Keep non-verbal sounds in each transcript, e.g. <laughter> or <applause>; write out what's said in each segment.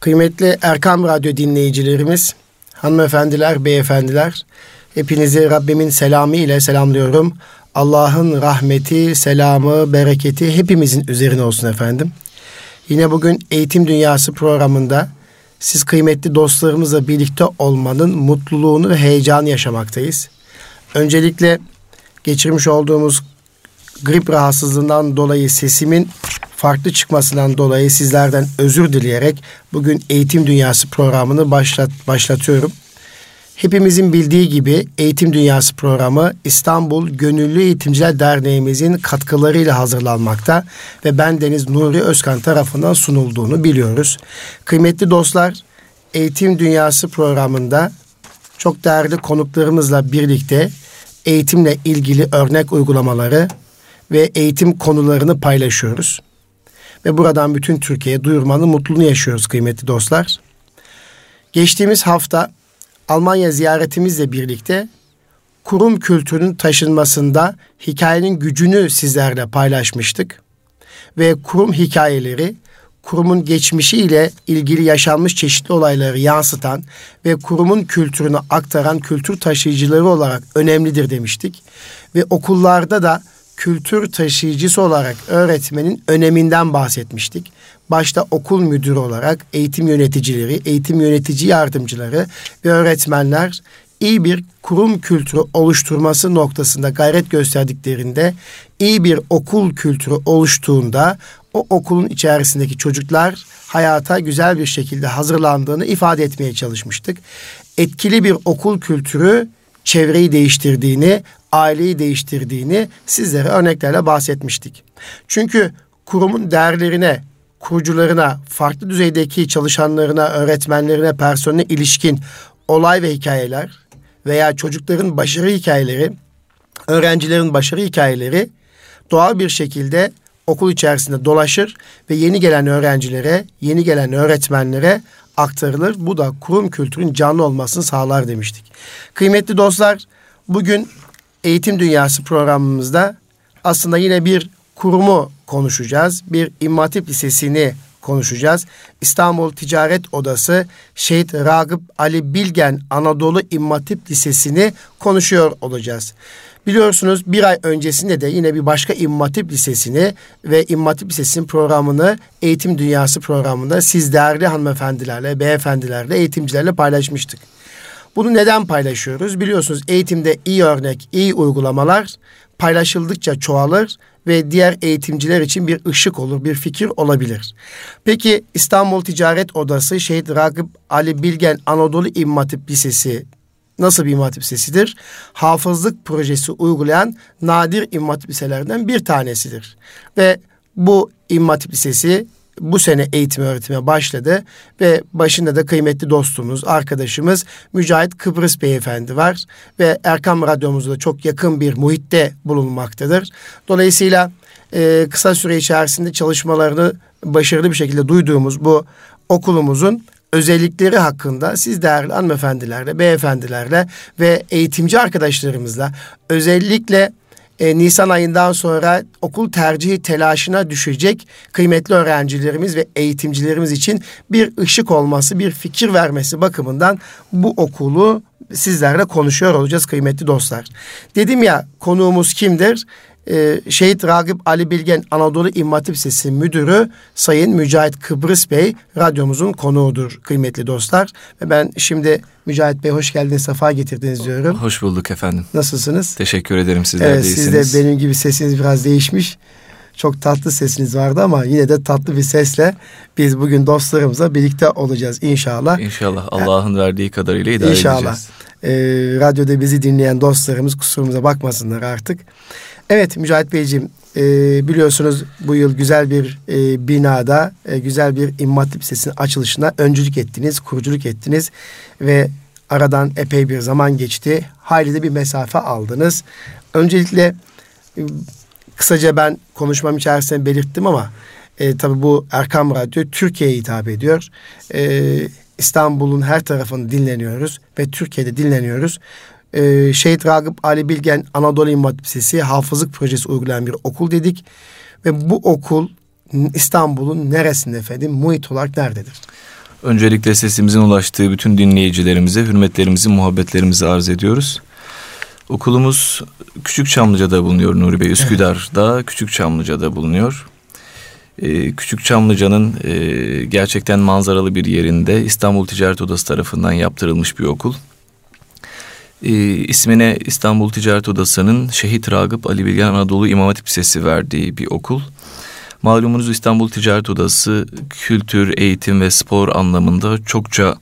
Kıymetli Erkam Radyo dinleyicilerimiz, hanımefendiler, beyefendiler, hepinizi Rabbimin selamı ile selamlıyorum. Allah'ın rahmeti, selamı, bereketi hepimizin üzerine olsun efendim. Yine bugün Eğitim Dünyası programında siz kıymetli dostlarımızla birlikte olmanın mutluluğunu ve heyecanı yaşamaktayız. Öncelikle geçirmiş olduğumuz grip rahatsızlığından dolayı sesimin farklı çıkmasından dolayı sizlerden özür dileyerek bugün Eğitim Dünyası programını başlat, başlatıyorum. Hepimizin bildiği gibi Eğitim Dünyası programı İstanbul Gönüllü Eğitimciler Derneğimizin katkılarıyla hazırlanmakta ve ben Deniz Nuri Özkan tarafından sunulduğunu biliyoruz. Kıymetli dostlar, Eğitim Dünyası programında çok değerli konuklarımızla birlikte eğitimle ilgili örnek uygulamaları ve eğitim konularını paylaşıyoruz. Ve buradan bütün Türkiye'ye duyurmanın mutluluğunu yaşıyoruz kıymetli dostlar. Geçtiğimiz hafta Almanya ziyaretimizle birlikte kurum kültürünün taşınmasında hikayenin gücünü sizlerle paylaşmıştık. Ve kurum hikayeleri kurumun geçmişiyle ilgili yaşanmış çeşitli olayları yansıtan ve kurumun kültürünü aktaran kültür taşıyıcıları olarak önemlidir demiştik. Ve okullarda da kültür taşıyıcısı olarak öğretmenin öneminden bahsetmiştik. Başta okul müdürü olarak eğitim yöneticileri, eğitim yönetici yardımcıları ve öğretmenler iyi bir kurum kültürü oluşturması noktasında gayret gösterdiklerinde iyi bir okul kültürü oluştuğunda o okulun içerisindeki çocuklar hayata güzel bir şekilde hazırlandığını ifade etmeye çalışmıştık. Etkili bir okul kültürü çevreyi değiştirdiğini, aileyi değiştirdiğini sizlere örneklerle bahsetmiştik. Çünkü kurumun değerlerine, kurucularına, farklı düzeydeki çalışanlarına, öğretmenlerine, personeline ilişkin olay ve hikayeler veya çocukların başarı hikayeleri, öğrencilerin başarı hikayeleri doğal bir şekilde okul içerisinde dolaşır ve yeni gelen öğrencilere, yeni gelen öğretmenlere aktarılır. Bu da kurum kültürün canlı olmasını sağlar demiştik. Kıymetli dostlar, bugün Eğitim Dünyası programımızda aslında yine bir kurumu konuşacağız. Bir İmam Lisesi'ni konuşacağız. İstanbul Ticaret Odası Şehit Ragıp Ali Bilgen Anadolu İmam Lisesi'ni konuşuyor olacağız. Biliyorsunuz bir ay öncesinde de yine bir başka İmam Lisesi'ni ve İmam Lisesi'nin programını Eğitim Dünyası programında siz değerli hanımefendilerle, beyefendilerle, eğitimcilerle paylaşmıştık. Bunu neden paylaşıyoruz? Biliyorsunuz eğitimde iyi örnek, iyi uygulamalar paylaşıldıkça çoğalır ve diğer eğitimciler için bir ışık olur, bir fikir olabilir. Peki İstanbul Ticaret Odası Şehit Ragıp Ali Bilgen Anadolu İmam Hatip Lisesi nasıl bir İmam Hatip Lisesi'dir? Hafızlık projesi uygulayan nadir İmam Hatip Liselerden bir tanesidir. Ve bu İmam Hatip Lisesi bu sene eğitim öğretime başladı ve başında da kıymetli dostumuz, arkadaşımız Mücahit Kıbrıs Beyefendi var ve Erkam Radyomuzda çok yakın bir muhitte bulunmaktadır. Dolayısıyla e, kısa süre içerisinde çalışmalarını başarılı bir şekilde duyduğumuz bu okulumuzun özellikleri hakkında siz değerli hanımefendilerle, beyefendilerle ve eğitimci arkadaşlarımızla özellikle e, Nisan ayından sonra okul tercihi telaşına düşecek kıymetli öğrencilerimiz ve eğitimcilerimiz için bir ışık olması, bir fikir vermesi bakımından bu okulu sizlerle konuşuyor olacağız kıymetli dostlar. Dedim ya konuğumuz kimdir? Ee, Şehit Ragıp Ali Bilgen Anadolu İmam Hatip Sesi Müdürü Sayın Mücahit Kıbrıs Bey radyomuzun konuğudur kıymetli dostlar. Ve ben şimdi Mücahit Bey hoş geldiniz, sefa getirdiniz diyorum. Hoş bulduk efendim. Nasılsınız? Teşekkür ederim sizler evet, de iyisiniz. Siz de benim gibi sesiniz biraz değişmiş. Çok tatlı sesiniz vardı ama yine de tatlı bir sesle biz bugün dostlarımızla birlikte olacağız inşallah. İnşallah Allah'ın verdiği kadarıyla idare İnşallah. edeceğiz. Ee, radyoda bizi dinleyen dostlarımız kusurumuza bakmasınlar artık. Evet Mücahit Beyciğim e, biliyorsunuz bu yıl güzel bir e, binada e, güzel bir İmam Hatip Lisesi'nin açılışına öncülük ettiniz, kuruculuk ettiniz ve aradan epey bir zaman geçti. Hayli de bir mesafe aldınız. Öncelikle e, kısaca ben konuşmam içerisinde belirttim ama e, tabii bu Erkam Radyo Türkiye'ye hitap ediyor. E, İstanbul'un her tarafını dinleniyoruz ve Türkiye'de dinleniyoruz e, Şehit Ragıp Ali Bilgen Anadolu İmam Lisesi hafızlık projesi uygulayan bir okul dedik. Ve bu okul İstanbul'un neresinde efendim? Muhit olarak nerededir? Öncelikle sesimizin ulaştığı bütün dinleyicilerimize hürmetlerimizi, muhabbetlerimizi arz ediyoruz. Okulumuz Küçük Çamlıca'da bulunuyor Nuri Bey. Üsküdar'da Küçük Çamlıca'da bulunuyor. Ee, Küçük Çamlıca'nın e, gerçekten manzaralı bir yerinde İstanbul Ticaret Odası tarafından yaptırılmış bir okul. E, ismine İstanbul Ticaret Odası'nın Şehit Ragıp Ali Bilgen Anadolu İmam Hatip Lisesi verdiği bir okul. Malumunuz İstanbul Ticaret Odası kültür, eğitim ve spor anlamında çokça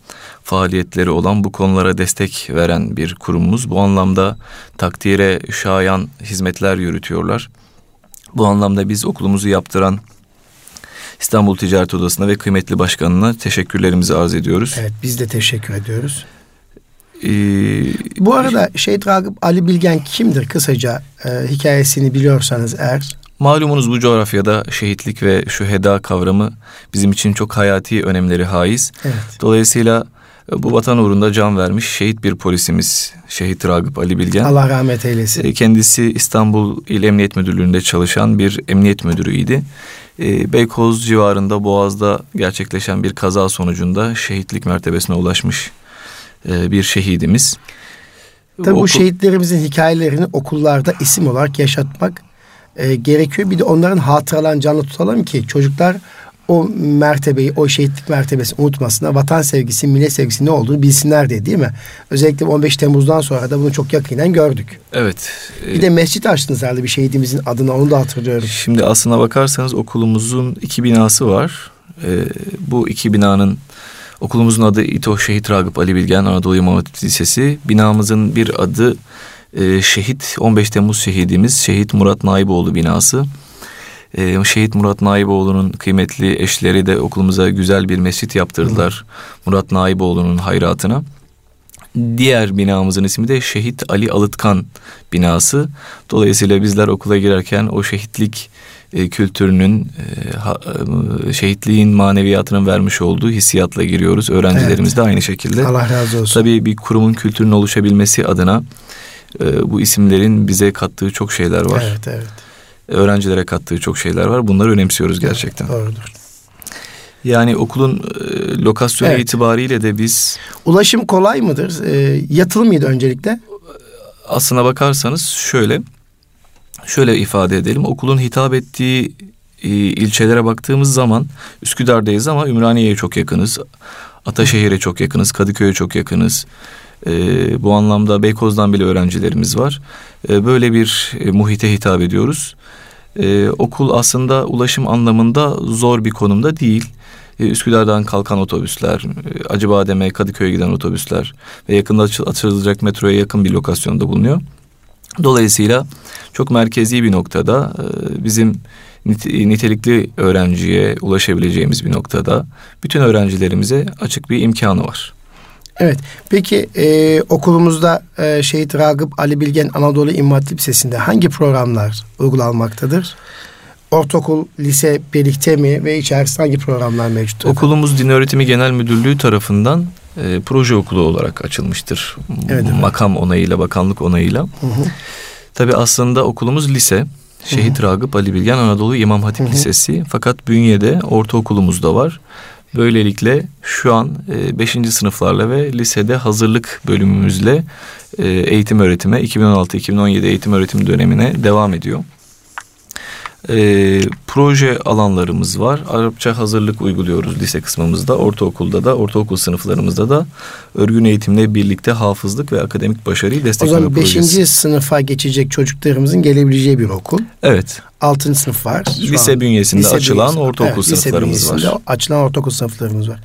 faaliyetleri olan bu konulara destek veren bir kurumumuz. Bu anlamda takdire şayan hizmetler yürütüyorlar. Bu anlamda biz okulumuzu yaptıran İstanbul Ticaret Odası'na ve kıymetli başkanına teşekkürlerimizi arz ediyoruz. Evet biz de teşekkür ediyoruz. Ee, Bu arada Şehit Ragıp Ali Bilgen kimdir kısaca e, hikayesini biliyorsanız eğer? Malumunuz bu coğrafyada şehitlik ve şüheda kavramı bizim için çok hayati önemleri haiz. Evet. Dolayısıyla e, bu vatan uğrunda can vermiş şehit bir polisimiz Şehit Ragıp Ali Bilgen. Allah rahmet eylesin. E, kendisi İstanbul İl Emniyet Müdürlüğü'nde çalışan bir emniyet müdürüydü. E, Beykoz civarında Boğaz'da gerçekleşen bir kaza sonucunda şehitlik mertebesine ulaşmış bir şehidimiz. Tabii bu, bu şehitlerimizin hikayelerini okullarda isim olarak yaşatmak e, gerekiyor. Bir de onların hatıralarını canlı tutalım ki çocuklar o mertebeyi, o şehitlik mertebesini unutmasınlar. Vatan sevgisi, millet sevgisi ne olduğunu bilsinler diye değil mi? Özellikle 15 Temmuz'dan sonra da bunu çok yakinen gördük. Evet. Bir de mescit açtınız herhalde bir şehidimizin adına onu da hatırlıyorum. Şimdi aslına bakarsanız okulumuzun iki binası var. Ee, bu iki binanın okulumuzun adı İTO Şehit Ragıp Ali Bilgen Anadolu İmam Hatip Lisesi. Binamızın bir adı e, şehit 15 Temmuz şehidimiz Şehit Murat Naiboğlu binası. E, şehit Murat Naiboğlu'nun kıymetli eşleri de okulumuza güzel bir mescit yaptırdılar. Hı. Murat Naiboğlu'nun hayratına. Diğer binamızın ismi de Şehit Ali Alıtkan binası. Dolayısıyla bizler okula girerken o şehitlik e, kültürünün, e, ha, e, şehitliğin maneviyatının vermiş olduğu hissiyatla giriyoruz. Öğrencilerimiz evet. de aynı şekilde. Allah razı olsun. Tabii bir kurumun kültürünün oluşabilmesi adına e, bu isimlerin bize kattığı çok şeyler var. Evet, evet. Öğrencilere kattığı çok şeyler var. Bunları önemsiyoruz gerçekten. Evet, doğrudur. Yani okulun e, lokasyonu evet. itibariyle de biz... Ulaşım kolay mıdır? E, yatılı mıydı öncelikle? Aslına bakarsanız şöyle, şöyle ifade edelim. Okulun hitap ettiği e, ilçelere baktığımız zaman Üsküdar'dayız ama Ümraniye'ye çok yakınız. Ataşehir'e çok yakınız, Kadıköy'e çok yakınız. E, bu anlamda Beykoz'dan bile öğrencilerimiz var. E, böyle bir e, muhite hitap ediyoruz. E, okul aslında ulaşım anlamında zor bir konumda değil. E, Üsküdar'dan kalkan otobüsler, e, Acıbadem'e, Kadıköy'e giden otobüsler ve yakında açılacak metroya yakın bir lokasyonda bulunuyor. Dolayısıyla çok merkezi bir noktada e, bizim nitelikli öğrenciye ulaşabileceğimiz bir noktada bütün öğrencilerimize açık bir imkanı var. Evet. Peki e, okulumuzda e, Şehit Ragıp Ali Bilgen Anadolu İmam Hatip Lisesi'nde hangi programlar uygulanmaktadır? Ortaokul, lise birlikte mi ve içerisinde hangi programlar mevcut? Okulumuz Din Öğretimi Genel Müdürlüğü tarafından e, proje okulu olarak açılmıştır. Evet, Makam onayıyla, bakanlık onayıyla. Hı hı. Tabii aslında okulumuz lise. Şehit hı hı. Ragıp Ali Bilgen Anadolu İmam Hatip hı hı. Lisesi. Fakat bünyede ortaokulumuz da var. Böylelikle şu an 5. E, sınıflarla ve lisede hazırlık bölümümüzle e, eğitim öğretime 2016-2017 eğitim öğretim dönemine devam ediyor e, proje alanlarımız var. Arapça hazırlık uyguluyoruz lise kısmımızda. Ortaokulda da, ortaokul sınıflarımızda da örgün eğitimle birlikte hafızlık ve akademik başarıyı destekleme projesi. O zaman 5. sınıfa geçecek çocuklarımızın gelebileceği bir okul. Evet. 6. sınıf var. Lise an. bünyesinde lise açılan bünyesinde. ortaokul evet, sınıflarımız lise var. açılan ortaokul sınıflarımız var.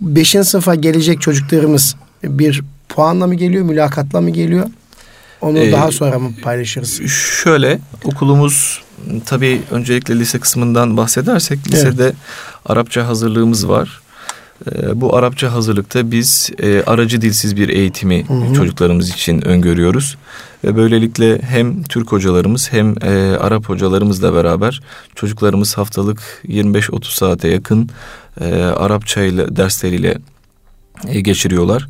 5. sınıfa gelecek çocuklarımız bir puanla mı geliyor, mülakatla mı geliyor? Onu ee, daha sonra mı paylaşırız? Şöyle okulumuz tabii öncelikle lise kısmından bahsedersek lisede evet. Arapça hazırlığımız var. Ee, bu Arapça hazırlıkta biz e, aracı dilsiz bir eğitimi hı hı. çocuklarımız için öngörüyoruz. Ve böylelikle hem Türk hocalarımız hem e, Arap hocalarımızla beraber çocuklarımız haftalık 25-30 saate yakın e, Arapça ile dersleriyle e, geçiriyorlar.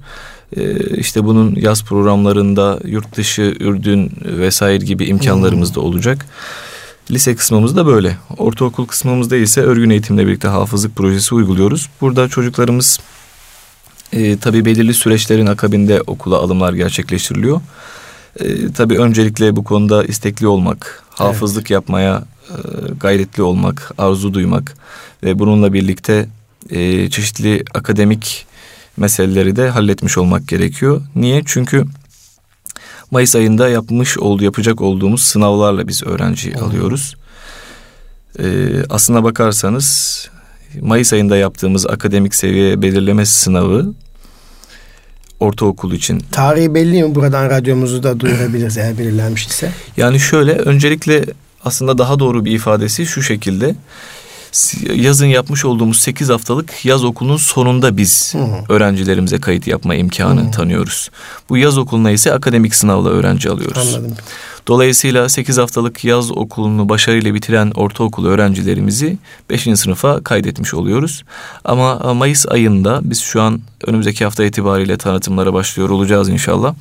E, işte bunun yaz programlarında yurt dışı, Ürdün vesaire gibi imkanlarımız hmm. da olacak. Lise kısmımız da böyle. Ortaokul kısmımızda ise örgün eğitimle birlikte hafızlık projesi uyguluyoruz. Burada çocuklarımız E, tabii belirli süreçlerin akabinde okula alımlar gerçekleştiriliyor. E, tabii öncelikle bu konuda istekli olmak, hafızlık evet. yapmaya e, gayretli olmak, arzu duymak ve bununla birlikte e, çeşitli akademik meseleleri de halletmiş olmak gerekiyor. Niye? Çünkü Mayıs ayında yapmış olduğu yapacak olduğumuz sınavlarla biz öğrenci hmm. alıyoruz. Ee, aslına bakarsanız Mayıs ayında yaptığımız akademik seviye belirleme sınavı ortaokul için. Tarihi belli mi? Buradan radyomuzu da duyurabiliriz eğer belirlenmiş ise. Yani şöyle öncelikle aslında daha doğru bir ifadesi şu şekilde yazın yapmış olduğumuz 8 haftalık yaz okulunun sonunda biz hı öğrencilerimize kayıt yapma imkanı hı tanıyoruz. Bu yaz okuluna ise akademik sınavla öğrenci alıyoruz. Anladım. Dolayısıyla 8 haftalık yaz okulunu başarıyla bitiren ortaokul öğrencilerimizi 5. sınıfa kaydetmiş oluyoruz. Ama Mayıs ayında biz şu an önümüzdeki hafta itibariyle tanıtımlara başlıyor olacağız inşallah.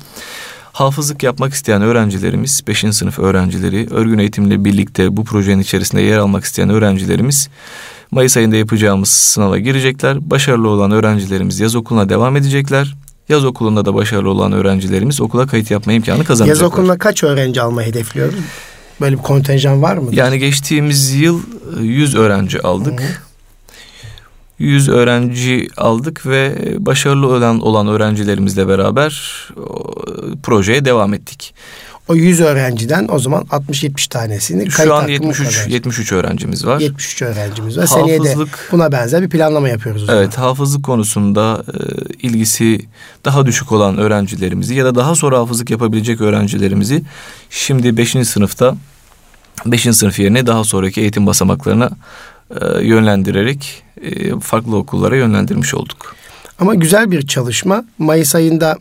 Hafızlık yapmak isteyen öğrencilerimiz, 5. sınıf öğrencileri, örgün eğitimle birlikte bu projenin içerisinde yer almak isteyen öğrencilerimiz Mayıs ayında yapacağımız sınava girecekler. Başarılı olan öğrencilerimiz yaz okuluna devam edecekler. Yaz okulunda da başarılı olan öğrencilerimiz okula kayıt yapma imkanı kazanacaklar. Yaz okuluna kaç öğrenci almayı hedefliyoruz? Böyle bir kontenjan var mı? Yani geçtiğimiz yıl 100 öğrenci aldık. Hı hı. 100 öğrenci aldık ve başarılı olan olan öğrencilerimizle beraber projeye devam ettik. O 100 öğrenciden o zaman 60-70 tanesini Şu an 73 73 öğrencimiz var. 73 öğrencimiz var. Hafızlık, Seneye de buna benzer bir planlama yapıyoruz o zaman. Evet, hafızlık konusunda e, ilgisi daha düşük olan öğrencilerimizi ya da daha sonra hafızlık yapabilecek öğrencilerimizi şimdi 5. sınıfta 5. sınıf yerine daha sonraki eğitim basamaklarına e, yönlendirerek e, farklı okullara yönlendirmiş olduk. Ama güzel bir çalışma. Mayıs ayında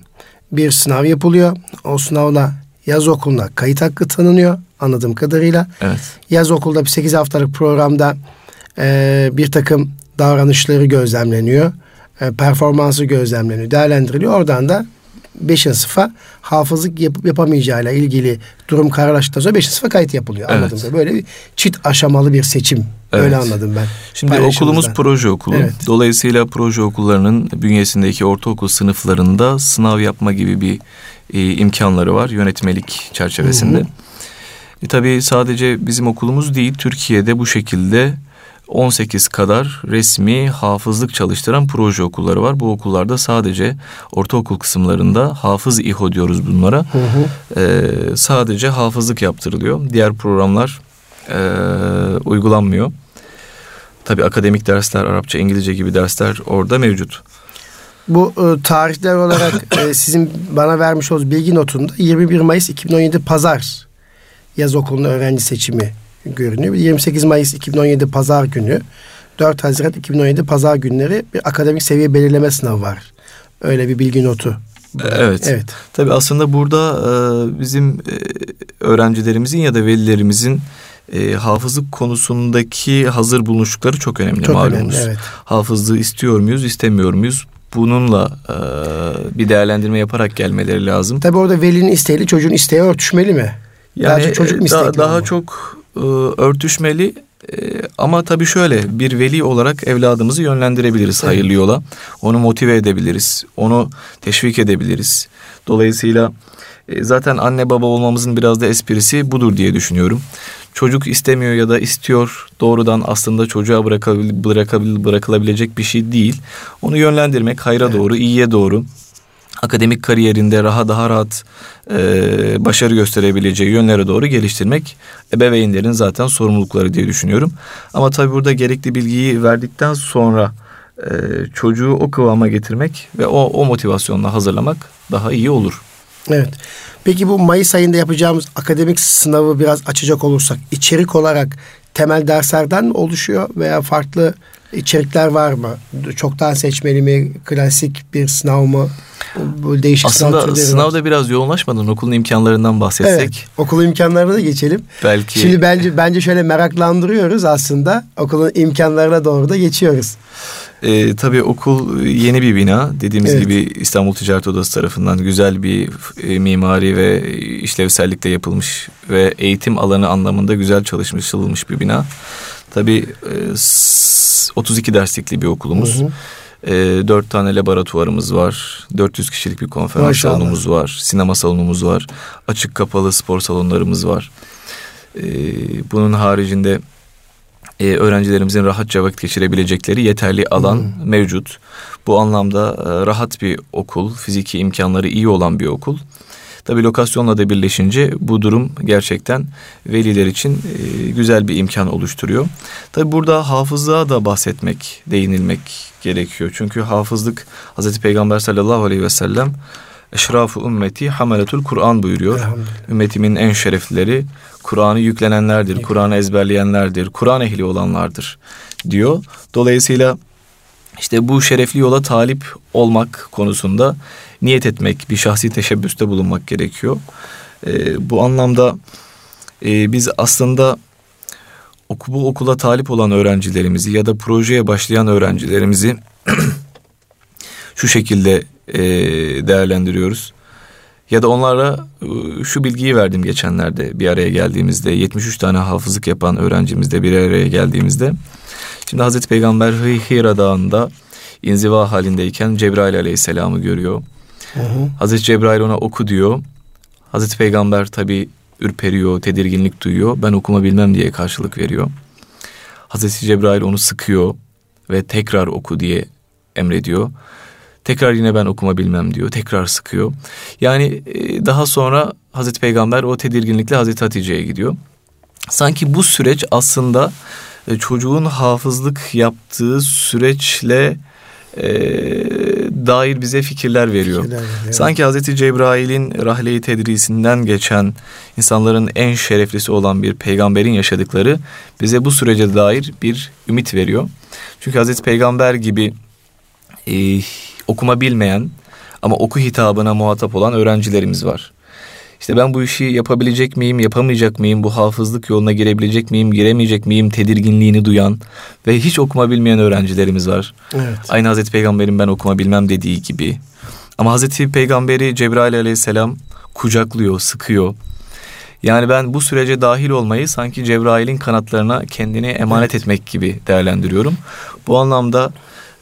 bir sınav yapılıyor. O sınavla yaz okuluna kayıt hakkı tanınıyor anladığım kadarıyla. Evet. Yaz okulda bir 8 haftalık programda e, bir takım davranışları gözlemleniyor. E, performansı gözlemleniyor, değerlendiriliyor. Oradan da 5. sınıfa hafızlık yapıp yapamayacağıyla ilgili durum kararlaştıktan sonra 5. sınıfa kayıt yapılıyor. Evet. Anladım. Böyle bir çift aşamalı bir seçim. Evet. Öyle anladım ben. Şimdi okulumuz proje okulu. Evet. Dolayısıyla proje okullarının bünyesindeki ortaokul sınıflarında sınav yapma gibi bir e, imkanları var yönetmelik çerçevesinde. Hı hı. E, tabii sadece bizim okulumuz değil, Türkiye'de bu şekilde 18 kadar resmi hafızlık çalıştıran proje okulları var. Bu okullarda sadece ortaokul kısımlarında hafız İHO diyoruz bunlara. Hı hı. Ee, sadece hafızlık yaptırılıyor. Diğer programlar e, uygulanmıyor. Tabi akademik dersler, Arapça, İngilizce gibi dersler orada mevcut. Bu e, tarihler olarak e, sizin bana vermiş olduğunuz bilgi notunda 21 Mayıs 2017 Pazar yaz okulunun öğrenci seçimi görünüyor. 28 Mayıs 2017 Pazar günü, 4 Haziran 2017 Pazar günleri bir akademik seviye belirleme sınavı var. Öyle bir bilgi notu. Evet. Evet. Tabii aslında burada e, bizim e, öğrencilerimizin ya da velilerimizin e, hafızlık konusundaki hazır bulunuşlukları çok önemli çok malumunuz. Önemli, evet. Hafızlığı istiyor muyuz, istemiyor muyuz? Bununla e, bir değerlendirme yaparak gelmeleri lazım. Tabii orada velinin isteğiyle çocuğun isteği örtüşmeli mi? Yani daha çocuk mu daha, daha çok e, örtüşmeli e, ama tabii şöyle bir veli olarak evladımızı yönlendirebiliriz evet. hayırlı yola. Onu motive edebiliriz. Onu teşvik edebiliriz. Dolayısıyla e, zaten anne baba olmamızın biraz da esprisi budur diye düşünüyorum. Çocuk istemiyor ya da istiyor doğrudan aslında çocuğa bırakabil, bırakabil, bırakılabilecek bir şey değil. Onu yönlendirmek hayra evet. doğru, iyiye doğru akademik kariyerinde rahat daha rahat e, başarı gösterebileceği yönlere doğru geliştirmek ebeveynlerin zaten sorumlulukları diye düşünüyorum. Ama tabii burada gerekli bilgiyi verdikten sonra e, çocuğu o kıvama getirmek ve o, o motivasyonla hazırlamak daha iyi olur. Evet. Peki bu Mayıs ayında yapacağımız akademik sınavı biraz açacak olursak içerik olarak temel derslerden mi oluşuyor veya farklı içerikler var mı? Çoktan seçmeli mi? Klasik bir sınav mı? Bu değişik Aslında sınav sınavda var. biraz yoğunlaşmadan okulun imkanlarından bahsetsek. Evet, okulun imkanlarına da geçelim. Belki. Şimdi bence bence şöyle meraklandırıyoruz aslında. Okulun imkanlarına doğru da geçiyoruz. Ee, tabii okul yeni bir bina. Dediğimiz evet. gibi İstanbul Ticaret Odası tarafından güzel bir e, mimari ve işlevsellikle yapılmış ve eğitim alanı anlamında güzel çalışmış bir bina. Tabii e, 32 derslikli bir okulumuz. Hı hı. E, dört tane laboratuvarımız var. 400 kişilik bir konferans Maşallah. salonumuz var. Sinema salonumuz var. Açık kapalı spor salonlarımız var. E, bunun haricinde e, öğrencilerimizin rahatça vakit geçirebilecekleri yeterli alan Hmm. mevcut. Bu anlamda e, rahat bir okul, fiziki imkanları iyi olan bir okul. Tabi lokasyonla da birleşince bu durum gerçekten veliler için e, güzel bir imkan oluşturuyor. Tabi burada hafızlığa da bahsetmek, değinilmek gerekiyor. Çünkü hafızlık Hazreti Peygamber sallallahu aleyhi ve sellem Eşraf-ı ümmeti hameletul Kur'an buyuruyor. Ümmetimin en şereflileri Kur'an'ı yüklenenlerdir, Kur'an'ı ezberleyenlerdir, Kur'an ehli olanlardır diyor. Dolayısıyla işte bu şerefli yola talip olmak konusunda niyet etmek, bir şahsi teşebbüste bulunmak gerekiyor. Ee, bu anlamda e, biz aslında bu okula talip olan öğrencilerimizi ya da projeye başlayan öğrencilerimizi <clears throat> şu şekilde e, değerlendiriyoruz. Ya da onlara e, şu bilgiyi verdim geçenlerde bir araya geldiğimizde 73 tane hafızlık yapan öğrencimizle bir araya geldiğimizde. Şimdi Hazreti Peygamber Hi- Hira Dağı'nda inziva halindeyken Cebrail Aleyhisselam'ı görüyor. Hı hı. Hazreti Cebrail ona oku diyor. Hazreti Peygamber tabi ürperiyor, tedirginlik duyuyor. Ben okuma bilmem diye karşılık veriyor. Hazreti Cebrail onu sıkıyor ve tekrar oku diye emrediyor. Tekrar yine ben okuma bilmem diyor. Tekrar sıkıyor. Yani e, daha sonra Hazreti Peygamber o tedirginlikle Hazreti Hatice'ye gidiyor. Sanki bu süreç aslında e, çocuğun hafızlık yaptığı süreçle e, dair bize fikirler veriyor. Var, evet. Sanki Hazreti Cebrail'in rahle-i tedrisinden geçen insanların en şereflisi olan bir peygamberin yaşadıkları bize bu sürece dair bir ümit veriyor. Çünkü Hazreti Peygamber gibi e, okuma bilmeyen ama oku hitabına muhatap olan öğrencilerimiz var. İşte ben bu işi yapabilecek miyim, yapamayacak mıyım, bu hafızlık yoluna girebilecek miyim, giremeyecek miyim tedirginliğini duyan ve hiç okuma bilmeyen öğrencilerimiz var. Evet. Aynı Hazreti Peygamber'in ben okuma bilmem dediği gibi. Ama Hazreti Peygamber'i Cebrail aleyhisselam kucaklıyor, sıkıyor. Yani ben bu sürece dahil olmayı sanki Cebrail'in kanatlarına kendini emanet etmek gibi değerlendiriyorum. Bu anlamda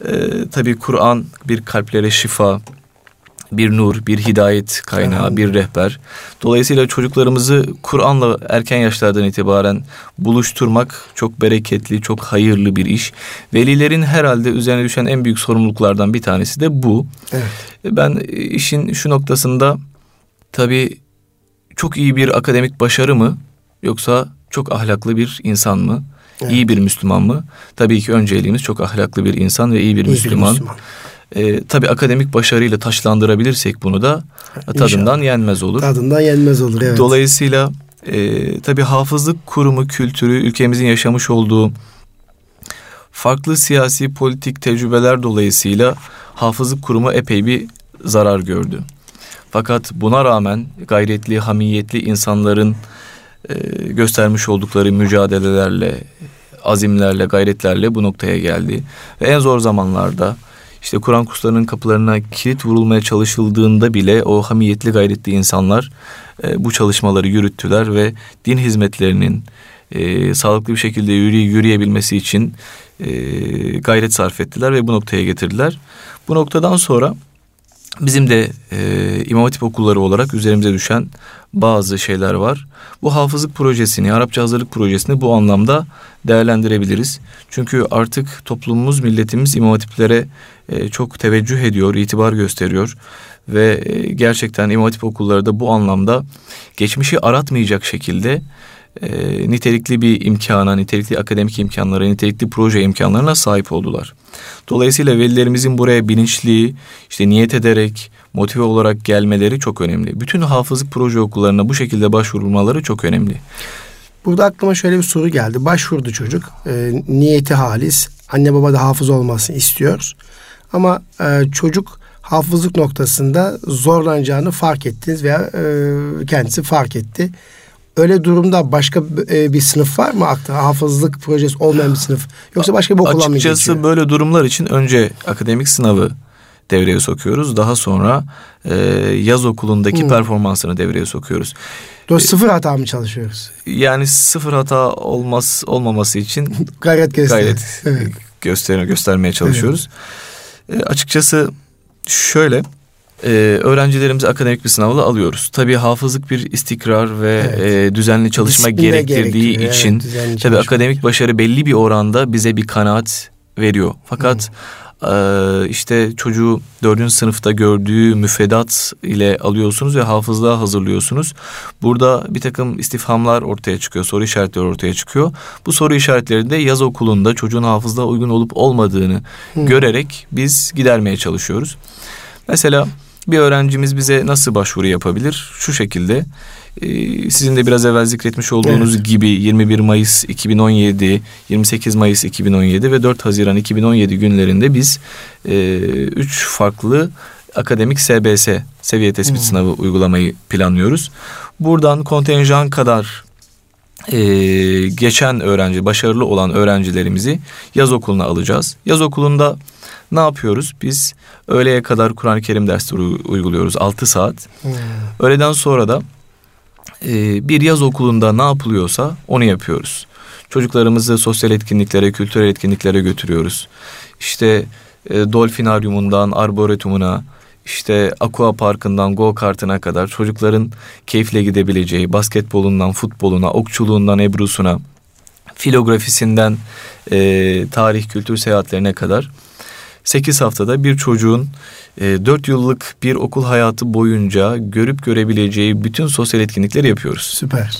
e, tabii Kur'an bir kalplere şifa, bir nur, bir hidayet kaynağı, bir rehber. Dolayısıyla çocuklarımızı Kur'an'la erken yaşlardan itibaren buluşturmak çok bereketli, çok hayırlı bir iş. Velilerin herhalde üzerine düşen en büyük sorumluluklardan bir tanesi de bu. Evet. Ben işin şu noktasında tabii çok iyi bir akademik başarı mı yoksa çok ahlaklı bir insan mı? Evet. İyi bir Müslüman mı? Tabii ki önceliğimiz çok ahlaklı bir insan ve iyi bir İyi bir Müslüman. Ee, tabii akademik başarıyla taşlandırabilirsek bunu da tadından İnşallah. yenmez olur. Tadından yenmez olur evet. Dolayısıyla e, tabii hafızlık kurumu kültürü ülkemizin yaşamış olduğu farklı siyasi politik tecrübeler dolayısıyla hafızlık kurumu epey bir zarar gördü. Fakat buna rağmen gayretli, hamiyetli insanların e, göstermiş oldukları mücadelelerle, azimlerle, gayretlerle bu noktaya geldi. Ve en zor zamanlarda işte Kur'an kurslarının kapılarına kilit vurulmaya çalışıldığında bile o hamiyetli gayretli insanlar e, bu çalışmaları yürüttüler ve din hizmetlerinin e, sağlıklı bir şekilde yürü, yürüyebilmesi için e, gayret sarf ettiler ve bu noktaya getirdiler. Bu noktadan sonra bizim de e, İmam Hatip okulları olarak üzerimize düşen bazı şeyler var. Bu hafızlık projesini, Arapça hazırlık projesini bu anlamda değerlendirebiliriz. Çünkü artık toplumumuz, milletimiz İmam Hatiplere e, çok teveccüh ediyor, itibar gösteriyor. Ve e, gerçekten İmam Hatip okulları da bu anlamda geçmişi aratmayacak şekilde e, nitelikli bir imkana, nitelikli akademik imkanlara, nitelikli proje imkanlarına sahip oldular. Dolayısıyla velilerimizin buraya bilinçli, işte niyet ederek, motive olarak gelmeleri çok önemli. Bütün hafızlık proje okullarına bu şekilde başvurulmaları çok önemli. Burada aklıma şöyle bir soru geldi. Başvurdu çocuk. E, niyeti halis. Anne baba da hafız olmasını istiyor. Ama e, çocuk hafızlık noktasında zorlanacağını fark ettiniz veya e, kendisi fark etti. Öyle durumda başka e, bir sınıf var mı akta hafızlık projesi olmayan bir sınıf yoksa başka bir okula mı Açıkçası geçiyor? böyle durumlar için önce akademik sınavı devreye sokuyoruz. Daha sonra e, yaz okulundaki Hmm. performansını devreye sokuyoruz. Doğru, sıfır hata mı çalışıyoruz? Yani sıfır hata olmaz olmaması için <laughs> Gayret göster. gayret Evet. göster göstermeye çalışıyoruz. E, açıkçası şöyle e, öğrencilerimizi akademik bir sınavla alıyoruz. Tabii hafızlık bir istikrar ve evet. e, düzenli çalışma Disipline gerektirdiği için evet, tabii akademik başarı belli bir oranda bize bir kanaat veriyor. Fakat hmm ee, işte çocuğu dördüncü sınıfta gördüğü müfredat ile alıyorsunuz ve hafızlığa hazırlıyorsunuz. Burada bir takım istifhamlar ortaya çıkıyor, soru işaretleri ortaya çıkıyor. Bu soru işaretlerinde yaz okulunda çocuğun hafızlığa uygun olup olmadığını hmm. görerek biz gidermeye çalışıyoruz. Mesela bir öğrencimiz bize nasıl başvuru yapabilir? Şu şekilde ee, sizin de biraz evvel zikretmiş olduğunuz evet. gibi 21 Mayıs 2017, 28 Mayıs 2017 ve 4 Haziran 2017 günlerinde biz e, üç farklı akademik SBS seviye tespit hmm. sınavı uygulamayı planlıyoruz. Buradan kontenjan kadar e, geçen öğrenci, başarılı olan öğrencilerimizi yaz okuluna alacağız. Yaz okulunda ne yapıyoruz? Biz öğleye kadar Kur'an-ı Kerim dersleri uyguluyoruz 6 saat. Hmm. Öğleden sonra da e, bir yaz okulunda ne yapılıyorsa onu yapıyoruz. Çocuklarımızı sosyal etkinliklere, kültürel etkinliklere götürüyoruz. İşte e, dolfinaryumundan arboretumuna, işte aqua parkından go kartına kadar çocukların keyifle gidebileceği basketbolundan futboluna, okçuluğundan ebrusuna, filografisinden e, tarih kültür seyahatlerine kadar 8 haftada bir çocuğun e, 4 yıllık bir okul hayatı boyunca görüp görebileceği bütün sosyal etkinlikleri yapıyoruz. Süper.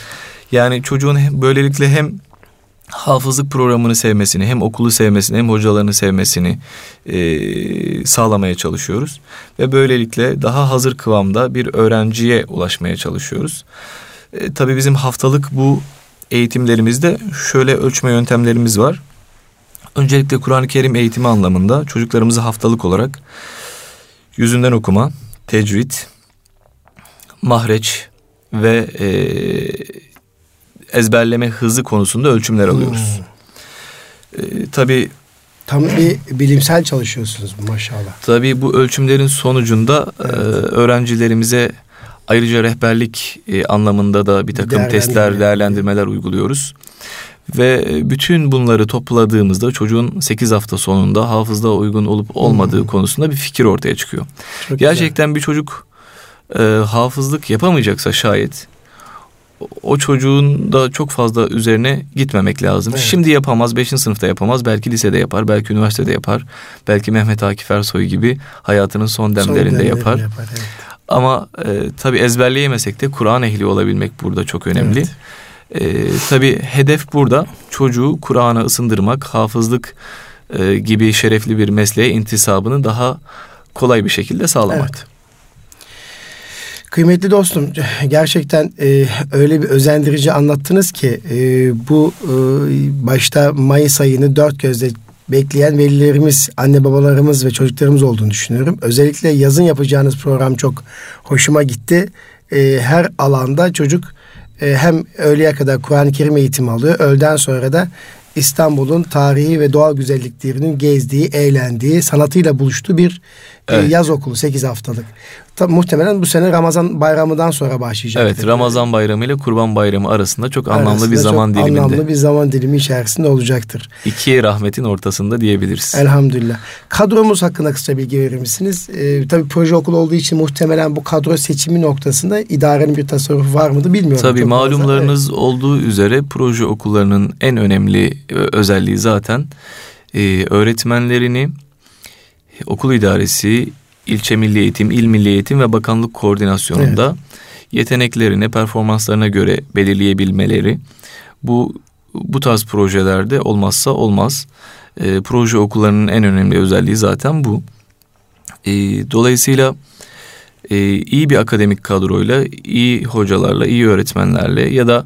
Yani çocuğun böylelikle hem hafızlık programını sevmesini, hem okulu sevmesini, hem hocalarını sevmesini e, sağlamaya çalışıyoruz. Ve böylelikle daha hazır kıvamda bir öğrenciye ulaşmaya çalışıyoruz. E, tabii bizim haftalık bu eğitimlerimizde şöyle ölçme yöntemlerimiz var. Öncelikle Kur'an-ı Kerim eğitimi anlamında çocuklarımızı haftalık olarak yüzünden okuma, tecvid, mahreç ve e, ezberleme hızı konusunda ölçümler alıyoruz. Hmm. E, tabii Tam bir bilimsel çalışıyorsunuz maşallah. Tabii bu ölçümlerin sonucunda evet. e, öğrencilerimize ayrıca rehberlik e, anlamında da bir takım testler, değerlendirmeler uyguluyoruz. Ve bütün bunları topladığımızda çocuğun 8 hafta sonunda hafızda uygun olup olmadığı hmm. konusunda bir fikir ortaya çıkıyor. Çok Gerçekten güzel. bir çocuk e, hafızlık yapamayacaksa şayet o çocuğun da çok fazla üzerine gitmemek lazım. Evet. Şimdi yapamaz, 5. sınıfta yapamaz, belki lisede yapar, belki üniversitede yapar. Belki Mehmet Akif Ersoy gibi hayatının son demlerinde son yapar. yapar evet. Ama e, tabii ezberleyemesek de Kur'an ehli olabilmek burada çok önemli. Evet. E, tabii hedef burada çocuğu Kur'an'a ısındırmak, hafızlık e, gibi şerefli bir mesleğe intisabını daha kolay bir şekilde sağlamak. Evet. Kıymetli dostum gerçekten e, öyle bir özendirici anlattınız ki e, bu e, başta Mayıs ayını dört gözle bekleyen velilerimiz, anne babalarımız ve çocuklarımız olduğunu düşünüyorum. Özellikle yazın yapacağınız program çok hoşuma gitti. E, her alanda çocuk e, hem öğleye kadar Kur'an-ı Kerim eğitimi alıyor. Öğleden sonra da İstanbul'un tarihi ve doğal güzelliklerinin gezdiği, eğlendiği, sanatıyla buluştuğu bir evet. yaz okulu 8 haftalık. Tabii muhtemelen bu sene Ramazan bayramından sonra başlayacak. Evet, Ramazan bayramı ile Kurban bayramı arasında çok anlamlı arasında bir zaman çok diliminde. Anlamlı bir zaman dilimi içerisinde olacaktır. İki rahmetin ortasında diyebiliriz. Elhamdülillah. Kadromuz hakkında kısa bilgi verir misiniz? Ee, tabii proje okulu olduğu için muhtemelen bu kadro seçimi noktasında idarenin bir tasarrufu var mıdır bilmiyorum. Tabii malumlarınız evet. olduğu üzere proje okullarının en önemli e, özelliği zaten e, öğretmenlerini okul idaresi, ilçe milli eğitim, il milli eğitim ve bakanlık koordinasyonunda evet. yeteneklerine, performanslarına göre belirleyebilmeleri bu bu tarz projelerde olmazsa olmaz. E, proje okullarının en önemli özelliği zaten bu. E, dolayısıyla e, iyi bir akademik kadroyla, iyi hocalarla, iyi öğretmenlerle ya da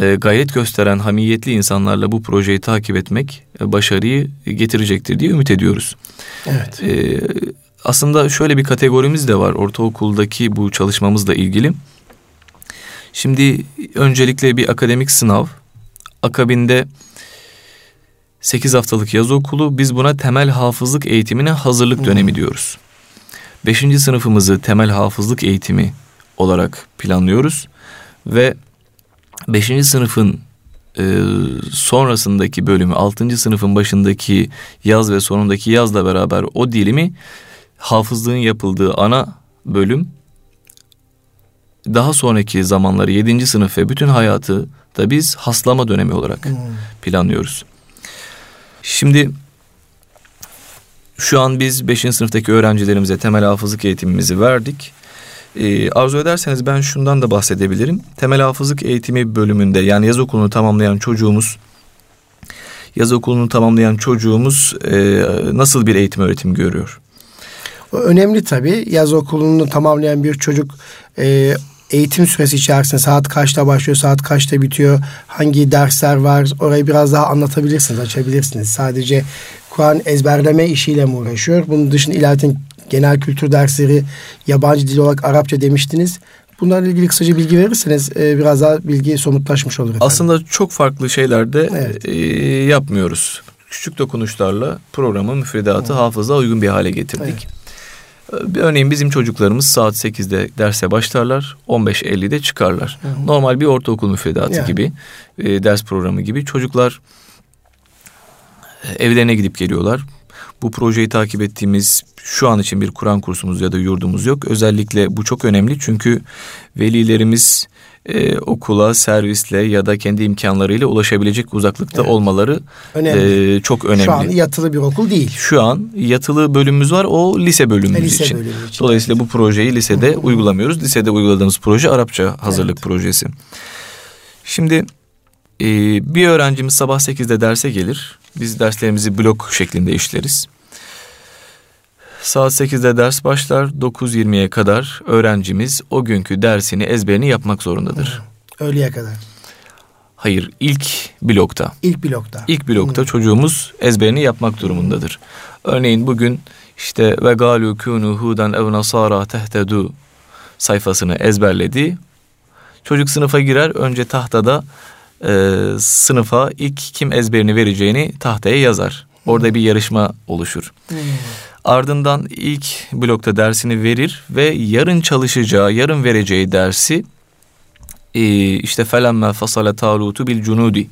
e, gayret gösteren hamiyetli insanlarla bu projeyi takip etmek e, başarıyı getirecektir diye ümit ediyoruz. Evet. E, aslında şöyle bir kategorimiz de var ortaokuldaki bu çalışmamızla ilgili. Şimdi öncelikle bir akademik sınav, akabinde 8 haftalık yaz okulu biz buna temel hafızlık eğitimine hazırlık hmm. dönemi diyoruz. 5. sınıfımızı temel hafızlık eğitimi olarak planlıyoruz ve 5. sınıfın e, sonrasındaki bölümü 6. sınıfın başındaki yaz ve sonundaki yazla beraber o dilimi hafızlığın yapıldığı ana bölüm daha sonraki zamanları 7. sınıf ve bütün hayatı da biz haslama dönemi olarak hmm. planlıyoruz. Şimdi şu an biz 5. sınıftaki öğrencilerimize temel hafızlık eğitimimizi verdik. Ee, arzu ederseniz ben şundan da bahsedebilirim. Temel hafızlık eğitimi bölümünde yani yaz okulunu tamamlayan çocuğumuz yaz okulunu tamamlayan çocuğumuz e, nasıl bir eğitim öğretim görüyor? Önemli tabii. Yaz okulunu tamamlayan bir çocuk e, eğitim süresi içerisinde saat kaçta başlıyor, saat kaçta bitiyor, hangi dersler var orayı biraz daha anlatabilirsiniz, açabilirsiniz. Sadece Kur'an ezberleme işiyle mi uğraşıyor? Bunun dışında ilahiyatin genel kültür dersleri, yabancı dil olarak Arapça demiştiniz. Bunlarla ilgili kısaca bilgi verirseniz e, biraz daha bilgi somutlaşmış olur. Efendim. Aslında çok farklı şeyler de evet. e, yapmıyoruz. Küçük dokunuşlarla programın müfredatı hafıza uygun bir hale getirdik. Evet. E, örneğin bizim çocuklarımız saat 8'de derse başlarlar, 15.50'de çıkarlar. Hı hı. Normal bir ortaokul müfredatı yani. gibi, e, ders programı gibi. Çocuklar e, evlerine gidip geliyorlar. Bu projeyi takip ettiğimiz şu an için bir Kur'an kursumuz ya da yurdumuz yok. Özellikle bu çok önemli çünkü velilerimiz e, okula servisle ya da kendi imkanlarıyla ulaşabilecek uzaklıkta evet. olmaları önemli. E, çok önemli. Şu an yatılı bir okul değil. Şu an yatılı bölümümüz var o lise bölümümüz e, lise için. Bölümü için. Dolayısıyla bu projeyi lisede uygulamıyoruz. Lisede uyguladığımız proje Arapça hazırlık evet. projesi. Şimdi e, bir öğrencimiz sabah 8'de derse gelir. Biz derslerimizi blok şeklinde işleriz. Saat 8'de ders başlar. 9.20'ye kadar öğrencimiz o günkü dersini ezberini yapmak zorundadır. Hı. Öğleye kadar. Hayır, ilk blokta. İlk blokta. İlk blokta Hı. çocuğumuz ezberini yapmak durumundadır. Örneğin bugün işte ve galu kunu huden ev nasara tehtedu sayfasını ezberledi. Çocuk sınıfa girer önce tahtada e, sınıfa ilk kim ezberini vereceğini tahtaya yazar. Orada bir yarışma oluşur. Hmm. Ardından ilk blokta dersini verir ve yarın çalışacağı, yarın vereceği dersi e, işte felemme fasale talutu bil cunudi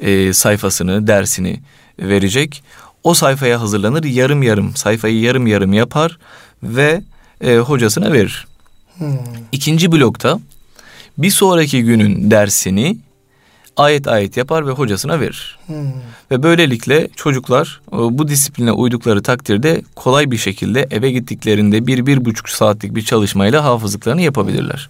e, sayfasını, dersini verecek. O sayfaya hazırlanır, yarım yarım sayfayı yarım yarım yapar ve e, hocasına verir. Hmm. İkinci blokta bir sonraki günün dersini ayet ayet yapar ve hocasına verir. Hmm. Ve böylelikle çocuklar e, bu disipline uydukları takdirde kolay bir şekilde eve gittiklerinde bir, bir buçuk saatlik bir çalışmayla hafızlıklarını yapabilirler.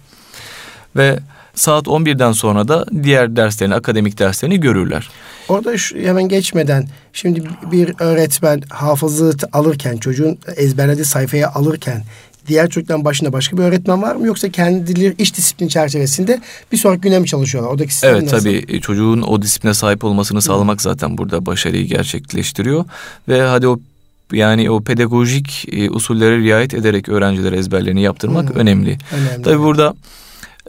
Ve saat 11'den sonra da diğer derslerini, akademik derslerini görürler. Orada şu, hemen geçmeden şimdi bir öğretmen hafızlığı alırken çocuğun ezberlediği sayfaya alırken diğer çocukların başında başka bir öğretmen var mı yoksa kendileri iş disiplin çerçevesinde bir sonraki güne mi çalışıyorlar? Oradaki sistem Evet nasıl? tabii e, çocuğun o disipline sahip olmasını sağlamak zaten burada başarıyı gerçekleştiriyor ve hadi o yani o pedagojik e, usullere riayet ederek öğrencilere ezberlerini yaptırmak Hı. önemli. önemli. Tabii burada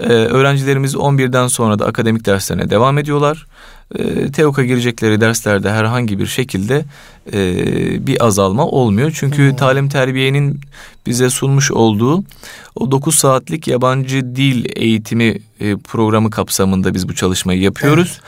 e, öğrencilerimiz 11'den sonra da akademik derslerine devam ediyorlar e, TEOK'a girecekleri derslerde herhangi bir şekilde e, bir azalma olmuyor. Çünkü hmm. talim terbiyenin bize sunmuş olduğu o 9 saatlik yabancı dil eğitimi e, programı kapsamında biz bu çalışmayı yapıyoruz.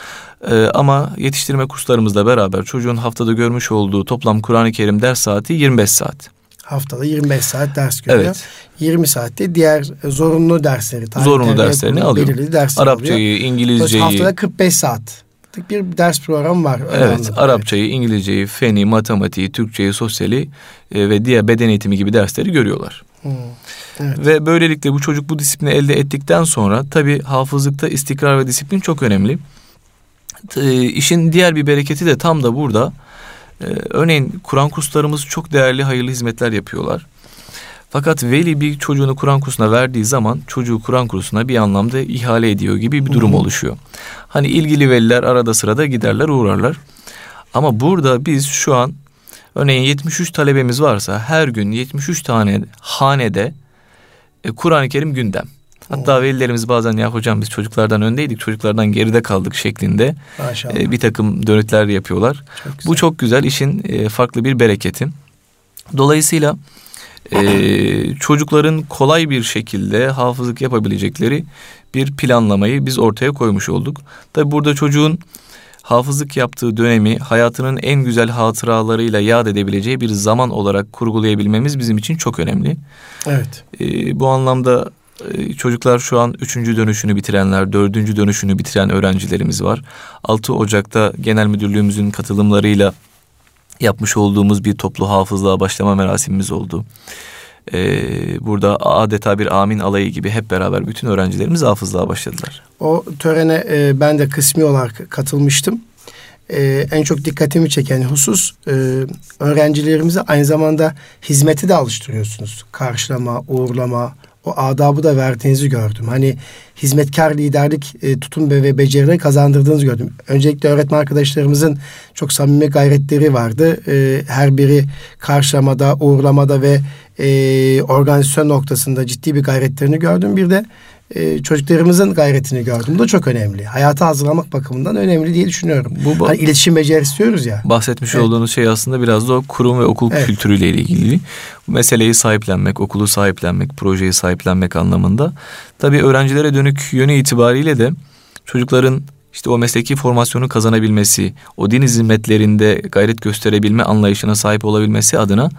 Evet. E, ama yetiştirme kurslarımızla beraber çocuğun haftada görmüş olduğu toplam Kur'an-ı Kerim ders saati 25 saat. Haftada 25 saat ders görüyor. Evet. 20 saatte diğer zorunlu dersleri. Zorunlu derslerini alıyor. Arapçayı, alıyor. İngilizceyi. Haftada 45 saat saatlik bir ders programı var. Evet, Arapçayı, İngilizceyi, feni, matematiği, Türkçeyi, sosyali e, ve diğer beden eğitimi gibi dersleri görüyorlar. Hmm, evet. Ve böylelikle bu çocuk bu disiplini elde ettikten sonra tabii hafızlıkta istikrar ve disiplin çok önemli. E, işin diğer bir bereketi de tam da burada. E, örneğin Kur'an kurslarımız çok değerli hayırlı hizmetler yapıyorlar. Fakat veli bir çocuğunu Kur'an kursuna verdiği zaman çocuğu Kur'an kursuna bir anlamda ihale ediyor gibi bir durum Hı-hı. oluşuyor. Hani ilgili veliler arada sırada giderler uğrarlar. Ama burada biz şu an örneğin 73 talebemiz varsa her gün 73 tane hanede e, Kur'an-ı Kerim gündem. Hatta velilerimiz bazen ya hocam biz çocuklardan öndeydik çocuklardan geride kaldık şeklinde e, bir takım dönütler yapıyorlar. Çok Bu çok güzel işin e, farklı bir bereketi. Dolayısıyla e, çocukların kolay bir şekilde hafızlık yapabilecekleri bir planlamayı biz ortaya koymuş olduk. Tabi burada çocuğun hafızlık yaptığı dönemi hayatının en güzel hatıralarıyla yad edebileceği bir zaman olarak kurgulayabilmemiz bizim için çok önemli. Evet. E, bu anlamda e, çocuklar şu an üçüncü dönüşünü bitirenler, dördüncü dönüşünü bitiren öğrencilerimiz var. 6 Ocak'ta genel müdürlüğümüzün katılımlarıyla yapmış olduğumuz bir toplu hafızlığa başlama merasimimiz oldu. Ee, burada adeta bir amin alayı gibi hep beraber bütün öğrencilerimiz hafızlığa başladılar. O törene e, ben de kısmi olarak katılmıştım. E, en çok dikkatimi çeken husus e, öğrencilerimize aynı zamanda hizmeti de alıştırıyorsunuz. Karşılama, uğurlama, o adabı da verdiğinizi gördüm. Hani hizmetkar liderlik e, tutum ve becerileri kazandırdığınızı gördüm. Öncelikle öğretmen arkadaşlarımızın çok samimi gayretleri vardı. E, her biri karşılamada, uğurlamada ve e, organizasyon noktasında ciddi bir gayretlerini gördüm. Bir de e, çocuklarımızın gayretini gördüm. Bu da çok önemli. Hayata hazırlamak bakımından önemli diye düşünüyorum. Bu hani iletişim becerisi diyoruz ya. Bahsetmiş evet. olduğunuz şey aslında biraz da o kurum ve okul evet. kültürüyle ilgili. Bu meseleyi sahiplenmek, okulu sahiplenmek, projeyi sahiplenmek anlamında. Tabii öğrencilere dönük yönü itibariyle de çocukların işte o mesleki formasyonu kazanabilmesi, o din hizmetlerinde gayret gösterebilme anlayışına sahip olabilmesi adına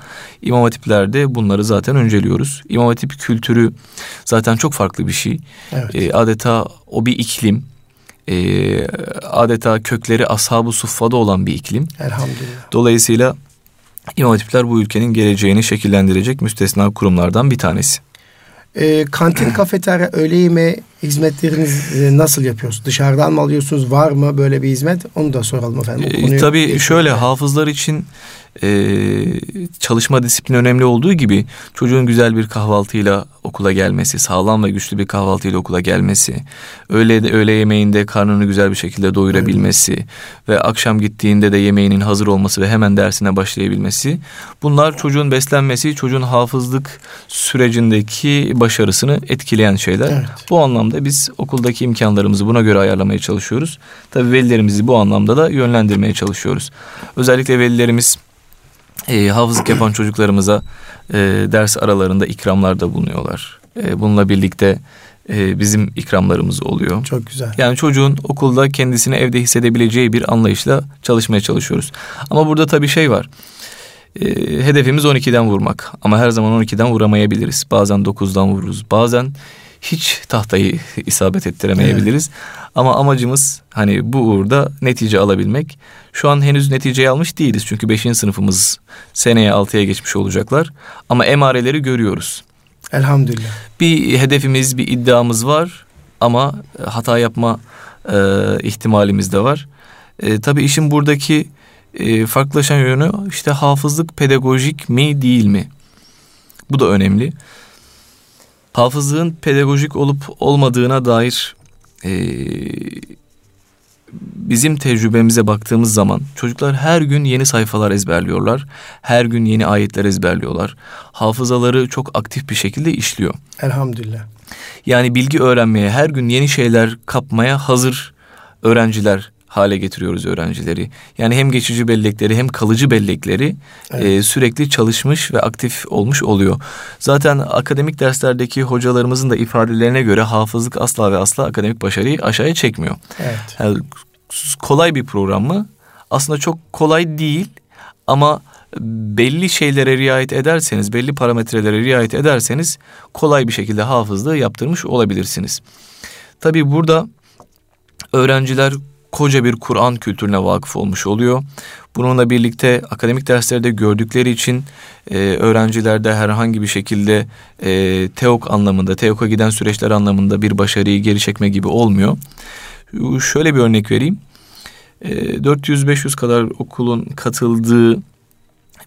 İmam Hatipler'de bunları zaten önceliyoruz. İmam Hatip kültürü zaten çok farklı bir şey. Evet. E, adeta o bir iklim. E, adeta kökleri ashab-ı suffada olan bir iklim. Elhamdülillah. Dolayısıyla İmam Hatipler bu ülkenin geleceğini şekillendirecek müstesna kurumlardan bir tanesi. E, kantin, <clears throat> kafeterya, öğle yemeği hizmetleriniz e, nasıl yapıyorsunuz? Dışarıdan mı alıyorsunuz? Var mı böyle bir hizmet? Onu da soralım efendim. E, tabii şöyle hafızlar için e, çalışma disiplini önemli olduğu gibi çocuğun güzel bir kahvaltıyla okula gelmesi, sağlam ve güçlü bir kahvaltıyla okula gelmesi, öğle, öğle yemeğinde karnını güzel bir şekilde doyurabilmesi evet. ve akşam gittiğinde de yemeğinin hazır olması ve hemen dersine başlayabilmesi. Bunlar çocuğun beslenmesi, çocuğun hafızlık sürecindeki başarısını etkileyen şeyler. Evet. Bu anlamda biz okuldaki imkanlarımızı buna göre ayarlamaya çalışıyoruz. Tabii velilerimizi bu anlamda da yönlendirmeye çalışıyoruz. Özellikle velilerimiz e, hafızlık yapan çocuklarımıza e, ders aralarında ikramlarda bulunuyorlar. E, bununla birlikte e, bizim ikramlarımız oluyor. Çok güzel. Yani çocuğun okulda kendisini evde hissedebileceği bir anlayışla çalışmaya çalışıyoruz. Ama burada tabii şey var. E, hedefimiz 12'den vurmak. Ama her zaman 12'den vuramayabiliriz. Bazen 9'dan vururuz. Bazen hiç tahtayı isabet ettiremeyebiliriz. Evet. Ama amacımız hani bu uğurda netice alabilmek. Şu an henüz neticeyi almış değiliz. Çünkü 5. sınıfımız seneye 6'ya geçmiş olacaklar. Ama emareleri görüyoruz. Elhamdülillah. Bir hedefimiz, bir iddiamız var. Ama hata yapma e, ihtimalimiz de var. E, tabii işin buradaki e, farklılaşan yönü işte hafızlık pedagojik mi değil mi? Bu da önemli hafızlığın pedagojik olup olmadığına dair e, bizim tecrübemize baktığımız zaman çocuklar her gün yeni sayfalar ezberliyorlar. Her gün yeni ayetler ezberliyorlar. Hafızaları çok aktif bir şekilde işliyor. Elhamdülillah. Yani bilgi öğrenmeye, her gün yeni şeyler kapmaya hazır öğrenciler hale getiriyoruz öğrencileri. Yani hem geçici bellekleri hem kalıcı bellekleri evet. e, sürekli çalışmış ve aktif olmuş oluyor. Zaten akademik derslerdeki hocalarımızın da ifadelerine göre hafızlık asla ve asla akademik başarıyı aşağıya çekmiyor. Evet. Yani kolay bir program mı? Aslında çok kolay değil ama belli şeylere riayet ederseniz, belli parametrelere riayet ederseniz kolay bir şekilde hafızlığı yaptırmış olabilirsiniz. Tabii burada öğrenciler koca bir Kur'an kültürüne vakıf olmuş oluyor. Bununla birlikte akademik derslerde gördükleri için e, öğrencilerde herhangi bir şekilde e, TEOK anlamında, TEOK'a giden süreçler anlamında bir başarıyı geri çekme gibi olmuyor. Şöyle bir örnek vereyim. E, 400-500 kadar okulun katıldığı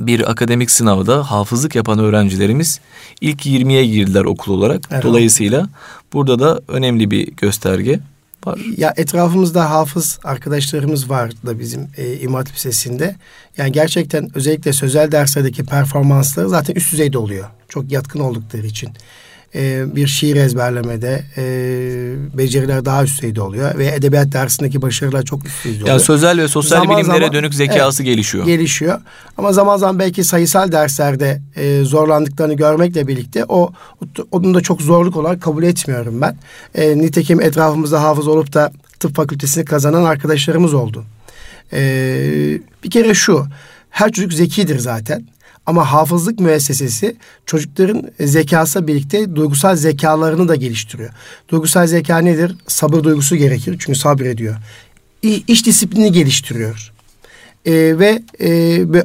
bir akademik sınavda hafızlık yapan öğrencilerimiz ilk 20'ye girdiler okul olarak. Evet. Dolayısıyla burada da önemli bir gösterge var. Ya etrafımızda hafız arkadaşlarımız var da bizim e, İmam Lisesi'nde. Yani gerçekten özellikle sözel derslerdeki performansları zaten üst düzeyde oluyor. Çok yatkın oldukları için. E, bir şiir ezberlemede e, beceriler daha üst düzeyde oluyor ve edebiyat dersindeki başarılar çok üst düzeyde oluyor. Yani sözel ve sosyal Zaman bilimlere zaman- dönük zekası Evet. gelişiyor. gelişiyor. Ama zaman zaman belki sayısal derslerde e, zorlandıklarını görmekle birlikte o onun da çok zorluk olarak kabul etmiyorum ben. E, nitekim etrafımızda hafız olup da tıp fakültesini kazanan arkadaşlarımız oldu. E, bir kere şu, her çocuk zekidir zaten. Ama hafızlık müessesesi çocukların zekası birlikte duygusal zekalarını da geliştiriyor. Duygusal zeka nedir? Sabır duygusu gerekir çünkü sabrediyor. İş disiplini geliştiriyor. Ee, ve e,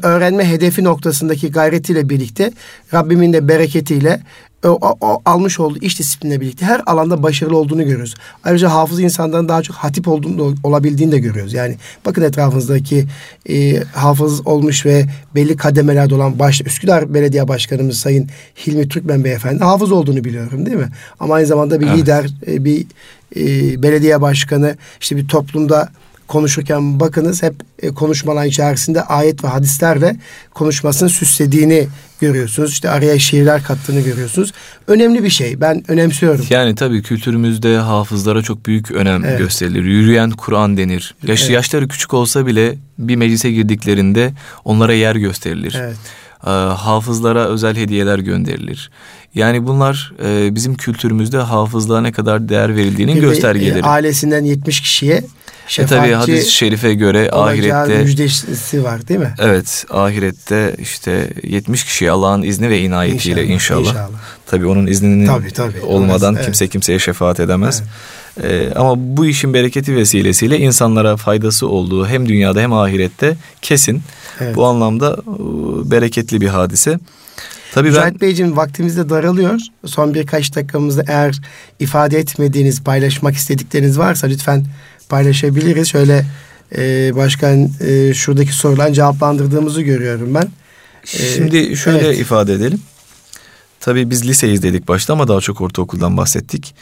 öğrenme hedefi noktasındaki gayretiyle birlikte Rabbimin de bereketiyle o, o- o almış olduğu iş disiplinle birlikte her alanda başarılı olduğunu görüyoruz. Ayrıca hafız insanların daha çok hatip olduğunu olabildiğini de görüyoruz. Yani bakın etrafınızdaki e, hafız olmuş ve belli kademelerde olan baş, Üsküdar Belediye Başkanımız Sayın Hilmi Türkmen Beyefendi hafız olduğunu biliyorum değil mi? Ama aynı zamanda bir Evet. lider, e, bir e, belediye başkanı, işte bir toplumda konuşurken bakınız hep e, konuşmalar içerisinde ayet ve hadislerle konuşmasını süslediğini görüyorsunuz. İşte araya şiirler kattığını görüyorsunuz. Önemli bir şey. Ben önemsiyorum. Yani tabii kültürümüzde hafızlara çok büyük önem Evet. gösterilir. Yürüyen Kur'an denir. Yaş, Evet. Yaşları küçük olsa bile bir meclise girdiklerinde onlara yer gösterilir. Evet. Ee, hafızlara özel hediyeler gönderilir. Yani bunlar e, bizim kültürümüzde hafızlığa ne kadar değer verildiğinin de, göstergeleri. e, ailesinden 70 kişiye E şefaatçi tabii hadis-i şerife göre ahirette müjdesi var değil mi? evet ahirette işte 70 kişiye Allah'ın izni ve inayetiyle inşallah. inşallah. Tabii onun izninin Tabii, tabii. olmadan Evet. kimse kimseye şefaat edemez. Ee, ama bu işin bereketi vesilesiyle insanlara faydası olduğu hem dünyada hem ahirette kesin. Evet. Bu anlamda e, bereketli bir hadise. Tabii ben Mücahit Beyciğim vaktimiz de daralıyor. Son birkaç dakikamızda eğer ifade etmediğiniz, paylaşmak istedikleriniz varsa lütfen paylaşabiliriz. Şöyle e, başkan e, şuradaki sorulan cevaplandırdığımızı görüyorum ben. Ee, Şimdi şöyle evet. ifade edelim. Tabii biz liseyiz dedik başta ama daha çok ortaokuldan bahsettik.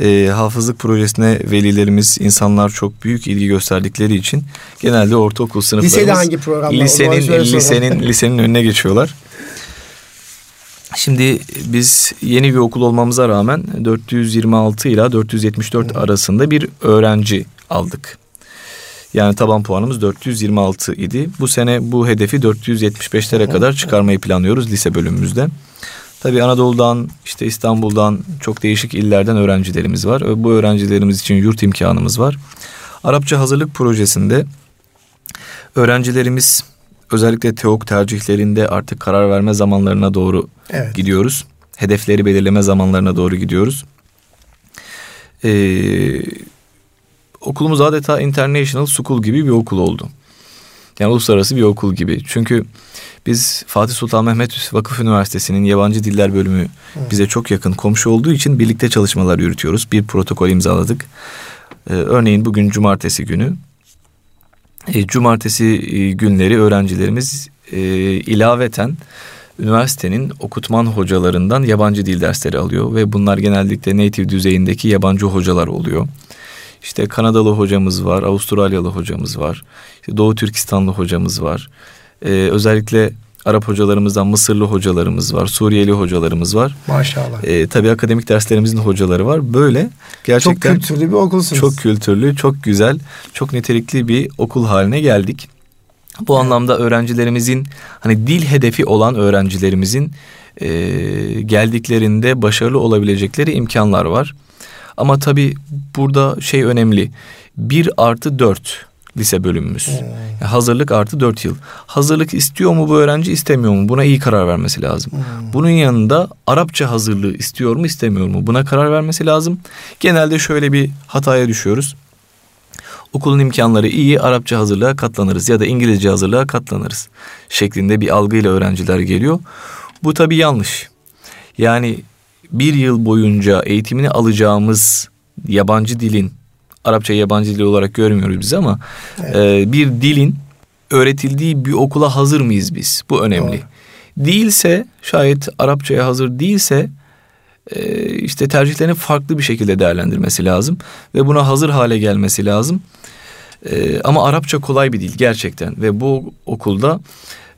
Ee, hafızlık projesine velilerimiz, insanlar çok büyük ilgi gösterdikleri için genelde ortaokul sınıflarımız Lisede hangi programlar? Lisenin lisenin lisenin önüne geçiyorlar. Şimdi biz yeni bir okul olmamıza rağmen 426 ila 474 arasında bir öğrenci aldık. Yani taban puanımız 426 idi. Bu sene bu hedefi 475'lere kadar çıkarmayı planlıyoruz lise bölümümüzde. Tabii Anadolu'dan, işte İstanbul'dan, çok değişik illerden öğrencilerimiz var. Bu öğrencilerimiz için yurt imkanımız var. Arapça hazırlık projesinde öğrencilerimiz özellikle teok tercihlerinde artık karar verme zamanlarına doğru Evet. gidiyoruz. Hedefleri belirleme zamanlarına doğru gidiyoruz. Ee, okulumuz adeta international school gibi bir okul oldu. Yani uluslararası bir okul gibi. Çünkü biz Fatih Sultan Mehmet Vakıf Üniversitesi'nin yabancı diller bölümü bize çok yakın komşu olduğu için birlikte çalışmalar yürütüyoruz. Bir protokol imzaladık. Ee, örneğin bugün cumartesi günü. E, cumartesi günleri öğrencilerimiz e, ilaveten üniversitenin okutman hocalarından yabancı dil dersleri alıyor ve bunlar genellikle native düzeyindeki yabancı hocalar oluyor. İşte Kanadalı hocamız var, Avustralyalı hocamız var, işte Doğu Türkistanlı hocamız var. Ee, özellikle Arap hocalarımızdan Mısırlı hocalarımız var, Suriyeli hocalarımız var. Maşallah. Ee, tabii akademik derslerimizin hocaları var. Böyle Çok gerçekten kültürlü bir okulsunuz. çok kültürlü, çok güzel, çok nitelikli bir okul haline geldik. Bu anlamda öğrencilerimizin hani dil hedefi olan öğrencilerimizin e, geldiklerinde başarılı olabilecekleri imkanlar var. Ama tabii burada şey önemli. 1 artı 4 lise bölümümüz. Yani hazırlık artı 4 yıl. Hazırlık istiyor mu bu öğrenci istemiyor mu? Buna iyi karar vermesi lazım. Bunun yanında Arapça hazırlığı istiyor mu istemiyor mu? Buna karar vermesi lazım. Genelde şöyle bir hataya düşüyoruz. Okulun imkanları iyi Arapça hazırlığa katlanırız ya da İngilizce hazırlığa katlanırız şeklinde bir algıyla öğrenciler geliyor. Bu tabii yanlış. Yani bir yıl boyunca eğitimini alacağımız yabancı dilin Arapça yabancı dil olarak görmüyoruz biz ama e, bir dilin öğretildiği bir okula hazır mıyız biz? Bu önemli. Değilse şayet Arapçaya hazır değilse e, işte tercihlerini farklı bir şekilde değerlendirmesi lazım ve buna hazır hale gelmesi lazım. E, ama Arapça kolay bir dil gerçekten ve bu okulda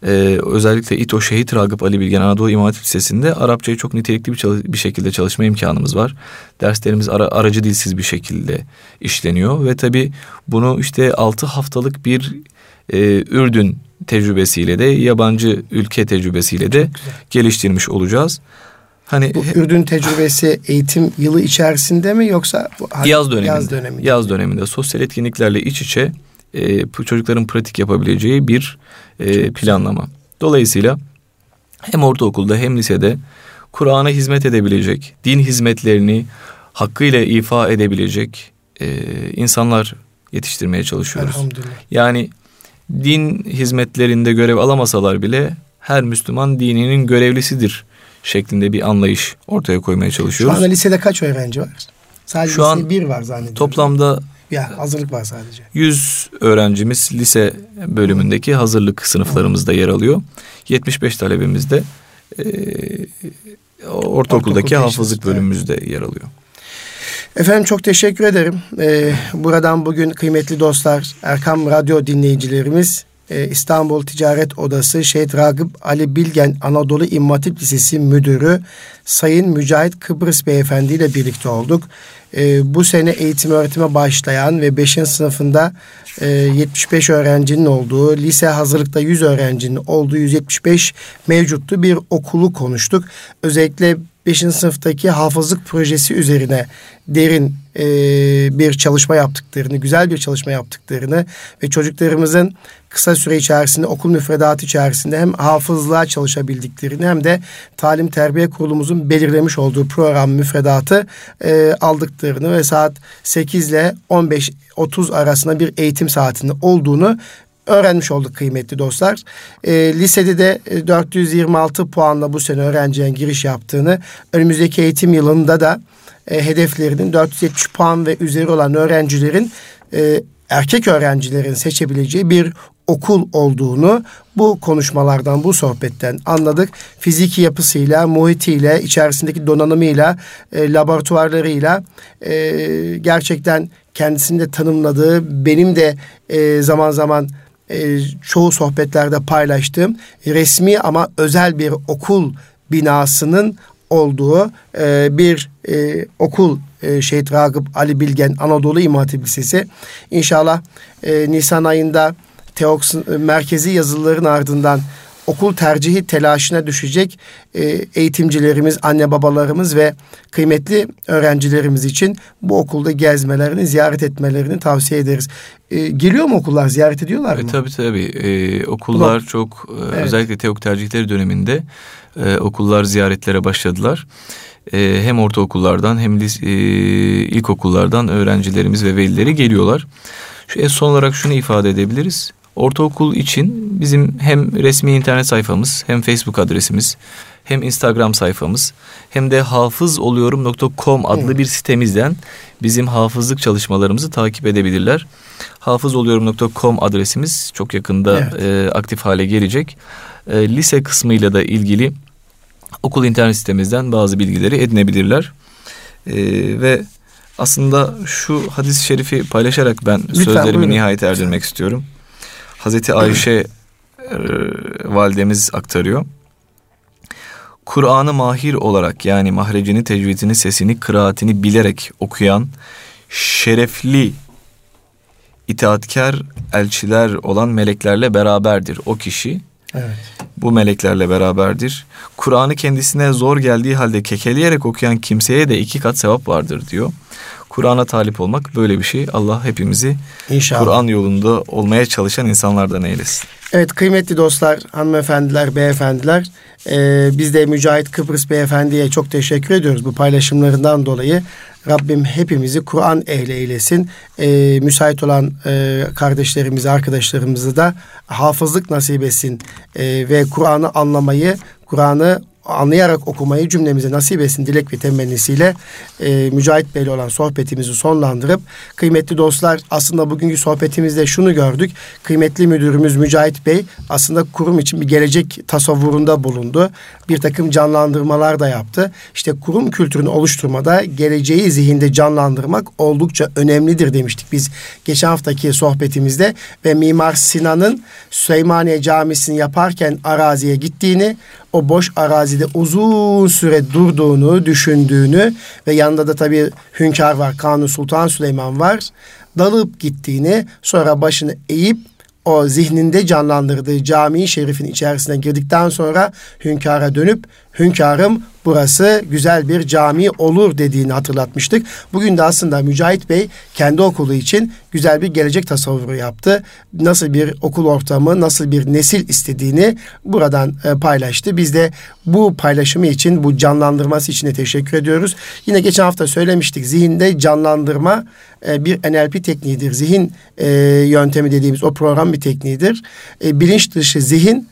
Ee, özellikle İTO Şehit Ragıp Ali Bilgen Anadolu İmam Hatip Lisesi'nde Arapçayı çok nitelikli bir, çalış- bir şekilde çalışma imkanımız var. Derslerimiz ara, aracı dilsiz bir şekilde işleniyor ve tabi bunu işte 6 haftalık bir e, Ürdün tecrübesiyle de yabancı ülke tecrübesiyle de geliştirmiş olacağız. Hani bu Ürdün tecrübesi eğitim yılı içerisinde mi yoksa bu, yaz döneminde? Yaz döneminde. Yaz döneminde sosyal etkinliklerle iç içe e, çocukların pratik yapabileceği bir e, planlama. Dolayısıyla hem ortaokulda hem lisede Kur'an'a hizmet edebilecek, din hizmetlerini hakkıyla ifa edebilecek e, insanlar yetiştirmeye çalışıyoruz. Yani din hizmetlerinde görev alamasalar bile her Müslüman dininin görevlisidir şeklinde bir anlayış ortaya koymaya çalışıyoruz. Şu anda lisede kaç öğrenci var? Sadece Şu an bir var zannediyorum. Toplamda ya hazırlık var sadece. 100 öğrencimiz lise bölümündeki hazırlık sınıflarımızda yer alıyor. 75 talebimiz de e, ortaokuldaki Ortaokul hafızlık bölümümüzde yer alıyor. Efendim çok teşekkür ederim. Ee, buradan bugün kıymetli dostlar, Erkam Radyo dinleyicilerimiz e, İstanbul Ticaret Odası Şehit Ragıp Ali Bilgen Anadolu İmam Hatip Lisesi Müdürü Sayın Mücahit Kıbrıs Beyefendi ile birlikte olduk. E, bu sene eğitim öğretime başlayan ve 5. sınıfında e, 75 öğrencinin olduğu, lise hazırlıkta 100 öğrencinin olduğu 175 mevcuttu bir okulu konuştuk. Özellikle 5. sınıftaki hafızlık projesi üzerine derin e, bir çalışma yaptıklarını, güzel bir çalışma yaptıklarını ve çocuklarımızın kısa süre içerisinde okul müfredatı içerisinde hem hafızlığa çalışabildiklerini hem de talim terbiye kurulumuzun belirlemiş olduğu program müfredatı e, aldıklarını ve saat 8 ile 15-30 arasında bir eğitim saatinde olduğunu öğrenmiş olduk kıymetli dostlar. E, lisede de 426 e, puanla bu sene öğrencilerin giriş yaptığını, önümüzdeki eğitim yılında da e, hedeflerinin 470 puan ve üzeri olan öğrencilerin e, erkek öğrencilerin seçebileceği bir okul olduğunu bu konuşmalardan, bu sohbetten anladık. Fiziki yapısıyla, muhitiyle, içerisindeki donanımıyla, e, laboratuvarlarıyla e, gerçekten kendisinde tanımladığı, benim de e, zaman zaman e, çoğu sohbetlerde paylaştığım resmi ama özel bir okul binasının olduğu e, bir e, okul e, Şehit Ragıp Ali Bilgen Anadolu İmam Hatip Lisesi. İnşallah Nisan ayında Teoks merkezi yazıların ardından okul tercihi telaşına düşecek e, eğitimcilerimiz, anne babalarımız ve kıymetli öğrencilerimiz için bu okulda gezmelerini, ziyaret etmelerini tavsiye ederiz. E, geliyor mu okullar, ziyaret ediyorlar e, mı? E, tabii tabii. E, okullar Ulan, çok e, evet. özellikle TEOK tercihleri döneminde e, okullar ziyaretlere başladılar. E, hem ortaokullardan hem lis, e, ilkokullardan öğrencilerimiz ve velileri geliyorlar. Şu, son olarak şunu ifade edebiliriz. Ortaokul için bizim hem resmi internet sayfamız hem Facebook adresimiz hem Instagram sayfamız hem de hafızoluyorum.com adlı bir sitemizden bizim hafızlık çalışmalarımızı takip edebilirler. Hafızoluyorum.com adresimiz çok yakında evet. e, aktif hale gelecek. E, lise kısmıyla da ilgili okul internet sitemizden bazı bilgileri edinebilirler. E, ve aslında şu hadis-i şerifi paylaşarak ben Lütfen, sözlerimi buyurun. nihayet erdirmek istiyorum. Hazreti Ayşe e, validemiz aktarıyor. Kur'an'ı mahir olarak yani mahrecini, tecvidini, sesini, kıraatini bilerek okuyan şerefli itaatkar elçiler olan meleklerle beraberdir o kişi. Evet. Bu meleklerle beraberdir. Kur'an'ı kendisine zor geldiği halde kekeleyerek okuyan kimseye de iki kat sevap vardır diyor. Kur'an'a talip olmak böyle bir şey. Allah hepimizi Kur'an yolunda olmaya çalışan insanlardan eylesin. Evet kıymetli dostlar, hanımefendiler, beyefendiler. E, biz de Mücahit Kıbrıs Beyefendi'ye çok teşekkür ediyoruz bu paylaşımlarından dolayı. Rabbim hepimizi Kur'an ehli eylesin. E, müsait olan e, kardeşlerimizi, arkadaşlarımızı da hafızlık nasip etsin. E, ve Kur'an'ı anlamayı, Kur'an'ı anlayarak okumayı cümlemize nasip etsin dilek ve temennisiyle e, Mücahit Bey'le olan sohbetimizi sonlandırıp kıymetli dostlar aslında bugünkü sohbetimizde şunu gördük. Kıymetli müdürümüz Mücahit Bey aslında kurum için bir gelecek tasavvurunda bulundu. Bir takım canlandırmalar da yaptı. İşte kurum kültürünü oluşturmada geleceği zihinde canlandırmak oldukça önemlidir demiştik biz geçen haftaki sohbetimizde ve Mimar Sinan'ın Süleymaniye Camisi'ni yaparken araziye gittiğini o boş arazide uzun süre durduğunu, düşündüğünü ve yanında da tabii hünkâr var, Kanuni Sultan Süleyman var. Dalıp gittiğini, sonra başını eğip o zihninde canlandırdığı cami şerifin içerisine girdikten sonra hünkâra dönüp hünkârım burası güzel bir cami olur dediğini hatırlatmıştık. Bugün de aslında Mücahit Bey kendi okulu için güzel bir gelecek tasavvuru yaptı. Nasıl bir okul ortamı, nasıl bir nesil istediğini buradan e, paylaştı. Biz de bu paylaşımı için, bu canlandırması için de teşekkür ediyoruz. Yine geçen hafta söylemiştik. Zihinde canlandırma e, bir NLP tekniğidir. Zihin e, yöntemi dediğimiz o program bir tekniğidir. Bilinç dışı zihin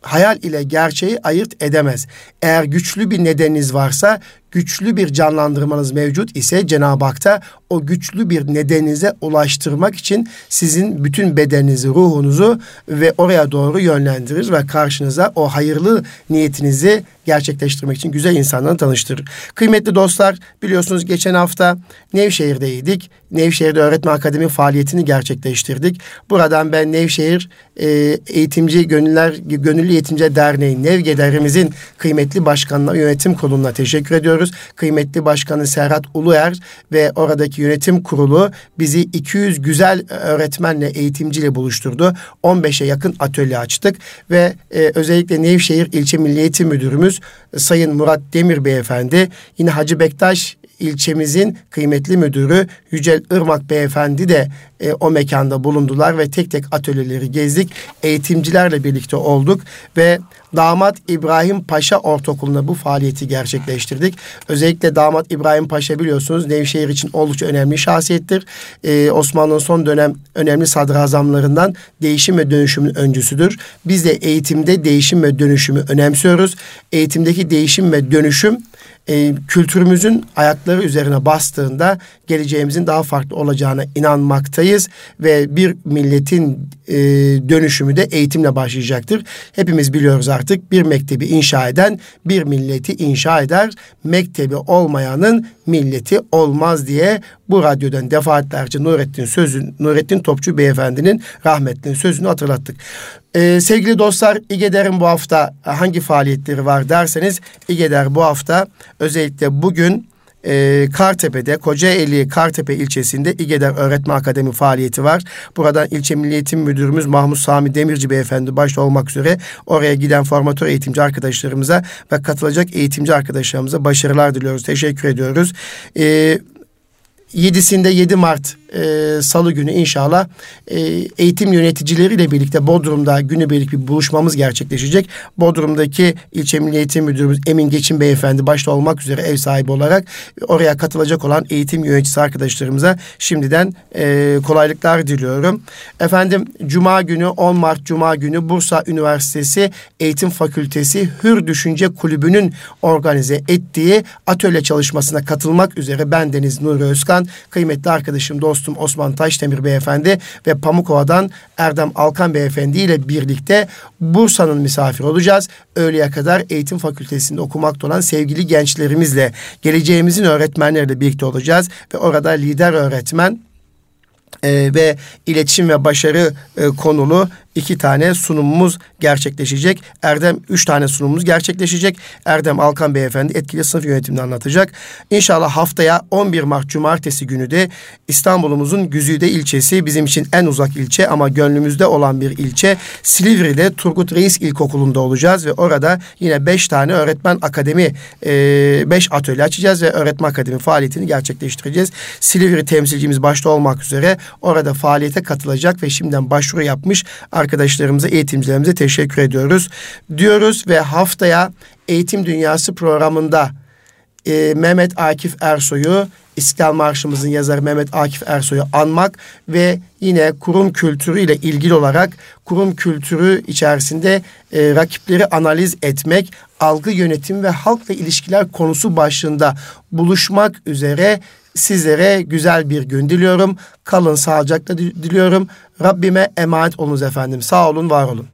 hayal ile gerçeği ayırt edemez. Eğer güçlü bir nedeniniz varsa güçlü bir canlandırmanız mevcut ise Cenab-ı Hak da o güçlü bir nedeninize ulaştırmak için sizin bütün bedeninizi, ruhunuzu ve oraya doğru yönlendirir ve karşınıza o hayırlı niyetinizi gerçekleştirmek için güzel insanları tanıştırır. Kıymetli dostlar biliyorsunuz geçen hafta Nevşehir'deydik. Nevşehir'de Öğretmen Akademi faaliyetini gerçekleştirdik. Buradan ben Nevşehir e, Eğitimci Gönüller Gönüllü Eğitimci Derneği Nevgederimizin kıymetli başkanına, yönetim kuruluna teşekkür ediyorum ediyoruz. Kıymetli Başkanı Serhat Uluer ve oradaki yönetim kurulu bizi 200 güzel öğretmenle, eğitimciyle buluşturdu. 15'e yakın atölye açtık ve e, özellikle Nevşehir İlçe Milli Eğitim Müdürümüz Sayın Murat Demir Beyefendi, yine Hacı Bektaş ilçemizin kıymetli müdürü Yücel Irmak Beyefendi de e, o mekanda bulundular ve tek tek atölyeleri gezdik. Eğitimcilerle birlikte olduk ve Damat İbrahim Paşa Ortaokulu'nda bu faaliyeti gerçekleştirdik. Özellikle Damat İbrahim Paşa biliyorsunuz Nevşehir için oldukça önemli şahsiyettir. Ee, Osmanlı'nın son dönem önemli sadrazamlarından değişim ve dönüşümün öncüsüdür. Biz de eğitimde değişim ve dönüşümü önemsiyoruz. Eğitimdeki değişim ve dönüşüm e, kültürümüzün ayakları üzerine bastığında geleceğimizin daha farklı olacağına inanmaktayız ve bir milletin e, dönüşümü de eğitimle başlayacaktır. Hepimiz biliyoruz artık bir mektebi inşa eden bir milleti inşa eder. Mektebi olmayanın milleti olmaz diye bu radyodan defaatlerce Nurettin sözün Nurettin Topçu beyefendinin rahmetlinin sözünü hatırlattık. Ee, sevgili dostlar İGEDER'in bu hafta hangi faaliyetleri var derseniz İGEDER bu hafta özellikle bugün e, Kartepe'de Kocaeli Kartepe ilçesinde İGEDER Öğretme Akademi faaliyeti var. Buradan ilçe Milli Müdürümüz Mahmut Sami Demirci Beyefendi başta olmak üzere oraya giden formatör eğitimci arkadaşlarımıza ve katılacak eğitimci arkadaşlarımıza başarılar diliyoruz. Teşekkür ediyoruz. E, 7'sinde 7 Mart e, salı günü inşallah e, eğitim yöneticileriyle birlikte Bodrum'da günübirlik bir buluşmamız gerçekleşecek. Bodrum'daki ilçe milli eğitim müdürümüz Emin Geçin Beyefendi başta olmak üzere ev sahibi olarak oraya katılacak olan eğitim yöneticisi arkadaşlarımıza şimdiden e, kolaylıklar diliyorum. Efendim Cuma günü 10 Mart Cuma günü Bursa Üniversitesi Eğitim Fakültesi Hür Düşünce Kulübü'nün organize ettiği atölye çalışmasına katılmak üzere ben Deniz Nuri Özkan, kıymetli arkadaşım, dostum dostum Osman Taşdemir Beyefendi ve Pamukova'dan Erdem Alkan Beyefendi ile birlikte Bursa'nın misafir olacağız. Öğleye kadar eğitim fakültesinde okumakta olan sevgili gençlerimizle, geleceğimizin öğretmenleriyle birlikte olacağız. Ve orada lider öğretmen e, ve iletişim ve başarı e, konulu iki tane sunumumuz gerçekleşecek. Erdem üç tane sunumumuz gerçekleşecek. Erdem Alkan Beyefendi etkili sınıf yönetimini anlatacak. İnşallah haftaya 11 Mart Cumartesi günü de İstanbul'umuzun Güzide ilçesi bizim için en uzak ilçe ama gönlümüzde olan bir ilçe. Silivri'de Turgut Reis İlkokulu'nda olacağız ve orada yine beş tane öğretmen akademi e, beş atölye açacağız ve öğretmen akademi faaliyetini gerçekleştireceğiz. Silivri temsilcimiz başta olmak üzere orada faaliyete katılacak ve şimdiden başvuru yapmış arkadaşlarımıza, eğitimcilerimize teşekkür ediyoruz. Diyoruz ve haftaya Eğitim Dünyası programında e, Mehmet Akif Ersoy'u İstiklal Marşımızın yazarı Mehmet Akif Ersoy'u anmak ve yine kurum kültürü ile ilgili olarak kurum kültürü içerisinde e, rakipleri analiz etmek, algı yönetim ve halkla ilişkiler konusu başlığında buluşmak üzere sizlere güzel bir gün diliyorum. Kalın sağlıcakla diliyorum. Rabbime emanet olunuz efendim. Sağ olun, var olun.